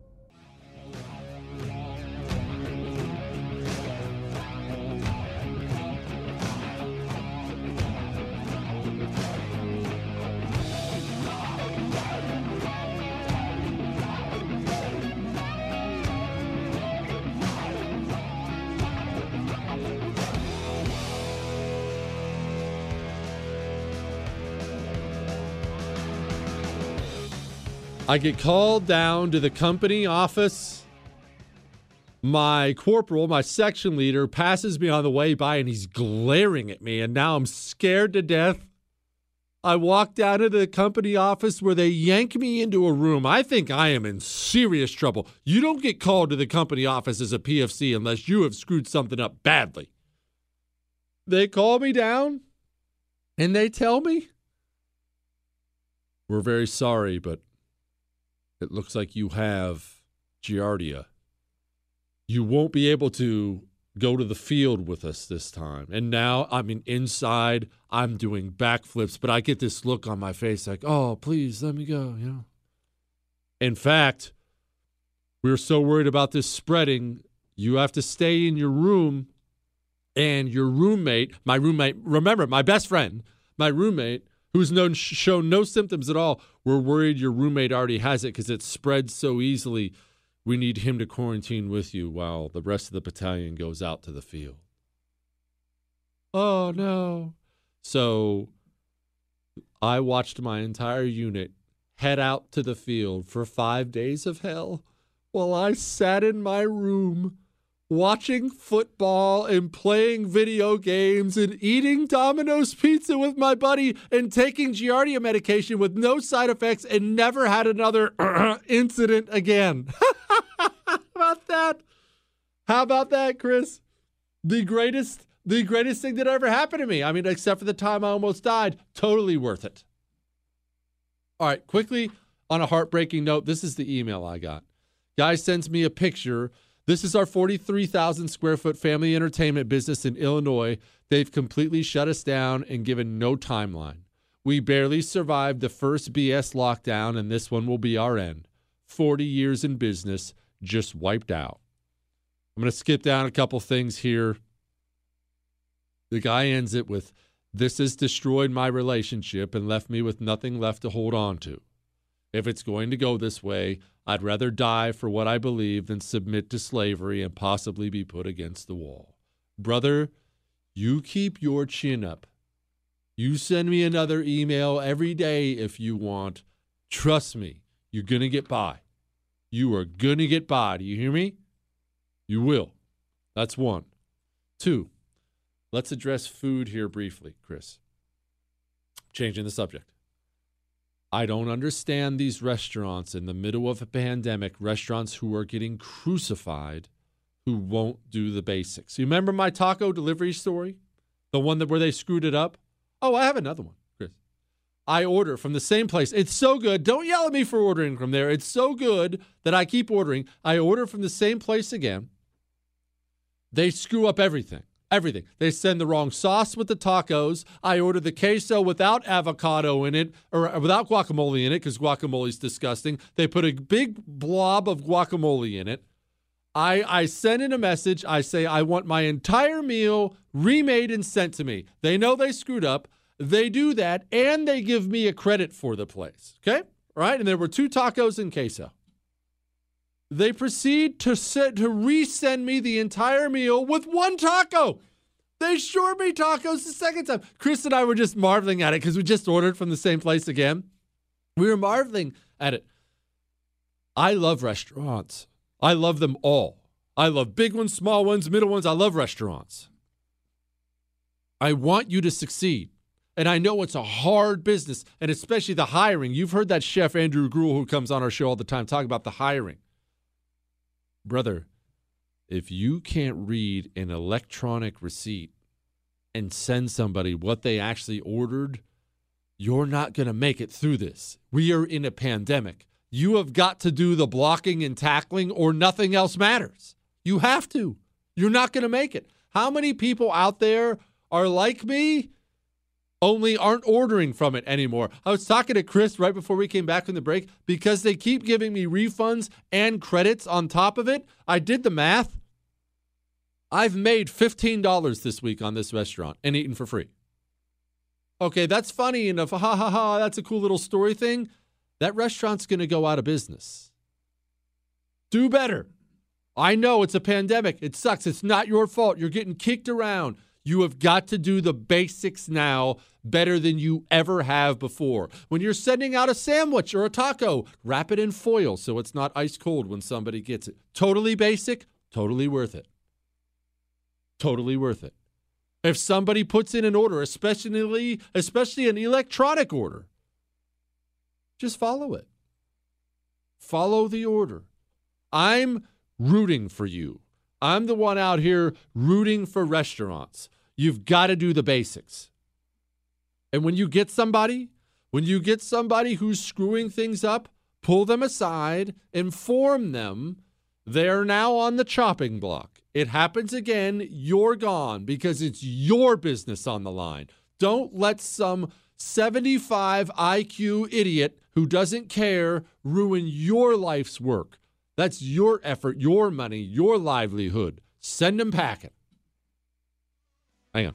I get called down to the company office. My corporal, my section leader, passes me on the way by and he's glaring at me. And now I'm scared to death. I walk down to the company office where they yank me into a room. I think I am in serious trouble. You don't get called to the company office as a PFC unless you have screwed something up badly. They call me down and they tell me, We're very sorry, but it looks like you have Giardia. You won't be able to go to the field with us this time. And now, I mean, inside, I'm doing backflips, but I get this look on my face like, oh, please let me go, you know. In fact, we're so worried about this spreading, you have to stay in your room, and your roommate, my roommate, remember, my best friend, my roommate, who's known shown no symptoms at all, we're worried your roommate already has it because it spreads so easily. We need him to quarantine with you while the rest of the battalion goes out to the field. Oh no. So I watched my entire unit head out to the field for five days of hell while I sat in my room watching football and playing video games and eating Domino's pizza with my buddy and taking Giardia medication with no side effects and never had another incident again. How about that? How about that, Chris? The greatest the greatest thing that ever happened to me. I mean, except for the time I almost died, totally worth it. All right, quickly on a heartbreaking note, this is the email I got. Guy sends me a picture this is our 43,000 square foot family entertainment business in Illinois. They've completely shut us down and given no timeline. We barely survived the first BS lockdown, and this one will be our end. 40 years in business just wiped out. I'm going to skip down a couple things here. The guy ends it with This has destroyed my relationship and left me with nothing left to hold on to. If it's going to go this way, I'd rather die for what I believe than submit to slavery and possibly be put against the wall. Brother, you keep your chin up. You send me another email every day if you want. Trust me, you're going to get by. You are going to get by. Do you hear me? You will. That's one. Two, let's address food here briefly, Chris. Changing the subject. I don't understand these restaurants in the middle of a pandemic, restaurants who are getting crucified who won't do the basics. You remember my taco delivery story? The one that where they screwed it up? Oh, I have another one, Chris. I order from the same place. It's so good. Don't yell at me for ordering from there. It's so good that I keep ordering. I order from the same place again. They screw up everything. Everything. They send the wrong sauce with the tacos. I ordered the queso without avocado in it or uh, without guacamole in it because guacamole is disgusting. They put a big blob of guacamole in it. I, I send in a message. I say, I want my entire meal remade and sent to me. They know they screwed up. They do that and they give me a credit for the place. Okay? All right. And there were two tacos and queso. They proceed to set, to resend me the entire meal with one taco. They short me tacos the second time. Chris and I were just marveling at it because we just ordered from the same place again. We were marveling at it. I love restaurants. I love them all. I love big ones, small ones, middle ones. I love restaurants. I want you to succeed. And I know it's a hard business, and especially the hiring. You've heard that chef, Andrew Gruel, who comes on our show all the time, talk about the hiring. Brother, if you can't read an electronic receipt and send somebody what they actually ordered, you're not going to make it through this. We are in a pandemic. You have got to do the blocking and tackling, or nothing else matters. You have to. You're not going to make it. How many people out there are like me, only aren't ordering from it anymore? I was talking to Chris right before we came back from the break because they keep giving me refunds and credits on top of it. I did the math. I've made $15 this week on this restaurant and eaten for free. Okay, that's funny enough. Ha ha ha, that's a cool little story thing. That restaurant's going to go out of business. Do better. I know it's a pandemic. It sucks. It's not your fault. You're getting kicked around. You have got to do the basics now better than you ever have before. When you're sending out a sandwich or a taco, wrap it in foil so it's not ice cold when somebody gets it. Totally basic, totally worth it. Totally worth it. If somebody puts in an order, especially especially an electronic order, just follow it. Follow the order. I'm rooting for you. I'm the one out here rooting for restaurants. You've got to do the basics. And when you get somebody, when you get somebody who's screwing things up, pull them aside, inform them they're now on the chopping block. It happens again, you're gone because it's your business on the line. Don't let some 75 IQ idiot who doesn't care ruin your life's work. That's your effort, your money, your livelihood. Send them packing. Hang on.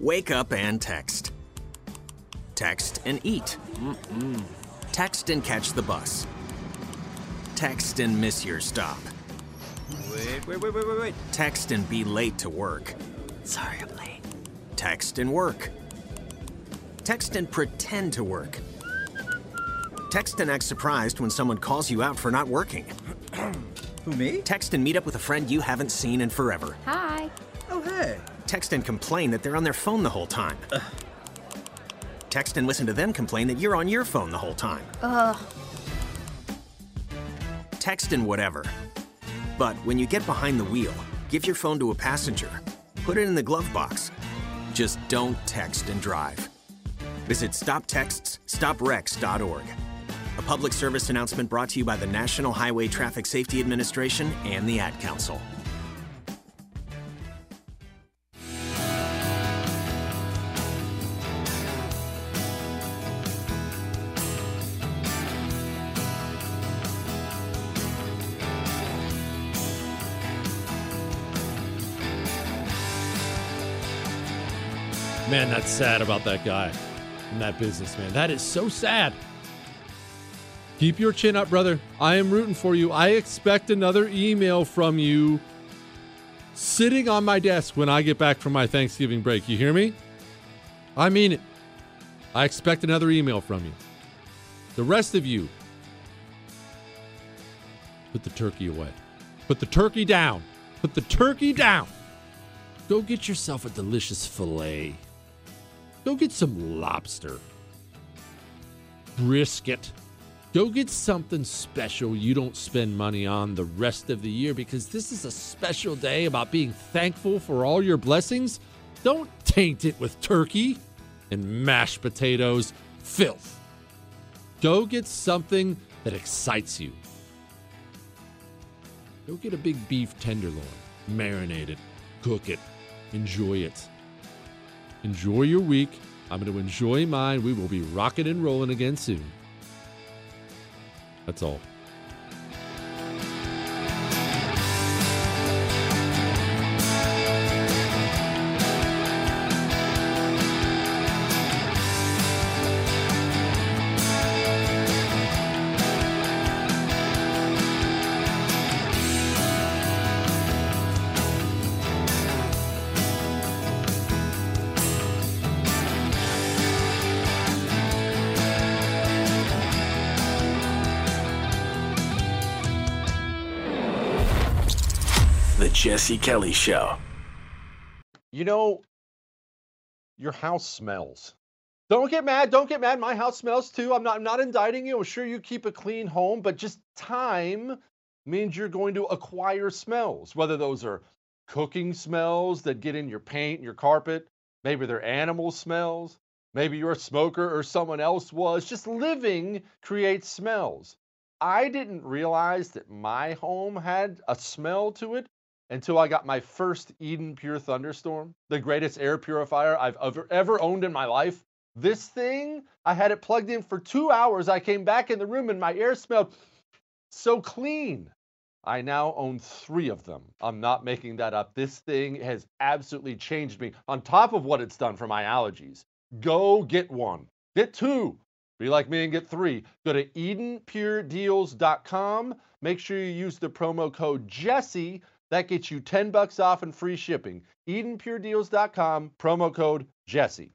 Wake up and text. Text and eat. Mm-mm. Text and catch the bus. Text and miss your stop. Wait, wait, wait, wait, wait, wait. Text and be late to work. Sorry, I'm late. Text and work. Text and pretend to work. Text and act surprised when someone calls you out for not working. Who, me? Text and meet up with a friend you haven't seen in forever. Hi. Oh, hey. Text and complain that they're on their phone the whole time. Text and listen to them complain that you're on your phone the whole time. Ugh. Text and whatever. But when you get behind the wheel, give your phone to a passenger. put it in the glove box. Just don't text and drive. Visit stoptextsstopwrecks.org. A public service announcement brought to you by the National Highway Traffic Safety Administration and the Ad Council. Man, that's sad about that guy and that businessman. That is so sad. Keep your chin up, brother. I am rooting for you. I expect another email from you sitting on my desk when I get back from my Thanksgiving break. You hear me? I mean it. I expect another email from you. The rest of you, put the turkey away. Put the turkey down. Put the turkey down. Go get yourself a delicious filet. Go get some lobster. Brisket. Go get something special you don't spend money on the rest of the year because this is a special day about being thankful for all your blessings. Don't taint it with turkey and mashed potatoes, filth. Go get something that excites you. Go get a big beef tenderloin, marinate it, cook it, enjoy it. Enjoy your week. I'm going to enjoy mine. We will be rocking and rolling again soon. That's all. Kelly Show. You know, your house smells. Don't get mad. Don't get mad. My house smells too. I'm not I'm not indicting you. I'm sure you keep a clean home, but just time means you're going to acquire smells, whether those are cooking smells that get in your paint, your carpet, maybe they're animal smells, maybe you're a smoker or someone else was. Just living creates smells. I didn't realize that my home had a smell to it until I got my first Eden Pure Thunderstorm, the greatest air purifier I've ever, ever owned in my life. This thing, I had it plugged in for two hours. I came back in the room and my air smelled so clean. I now own three of them. I'm not making that up. This thing has absolutely changed me on top of what it's done for my allergies. Go get one, get two. Be like me and get three. Go to EdenPureDeals.com. Make sure you use the promo code Jesse. That gets you 10 bucks off and free shipping. EdenPureDeals.com, promo code Jesse.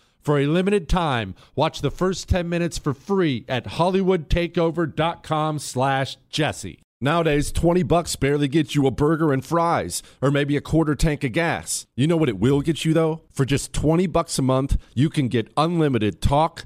For a limited time, watch the first 10 minutes for free at hollywoodtakeover.com slash jesse. Nowadays, 20 bucks barely gets you a burger and fries, or maybe a quarter tank of gas. You know what it will get you though? For just 20 bucks a month, you can get unlimited talk,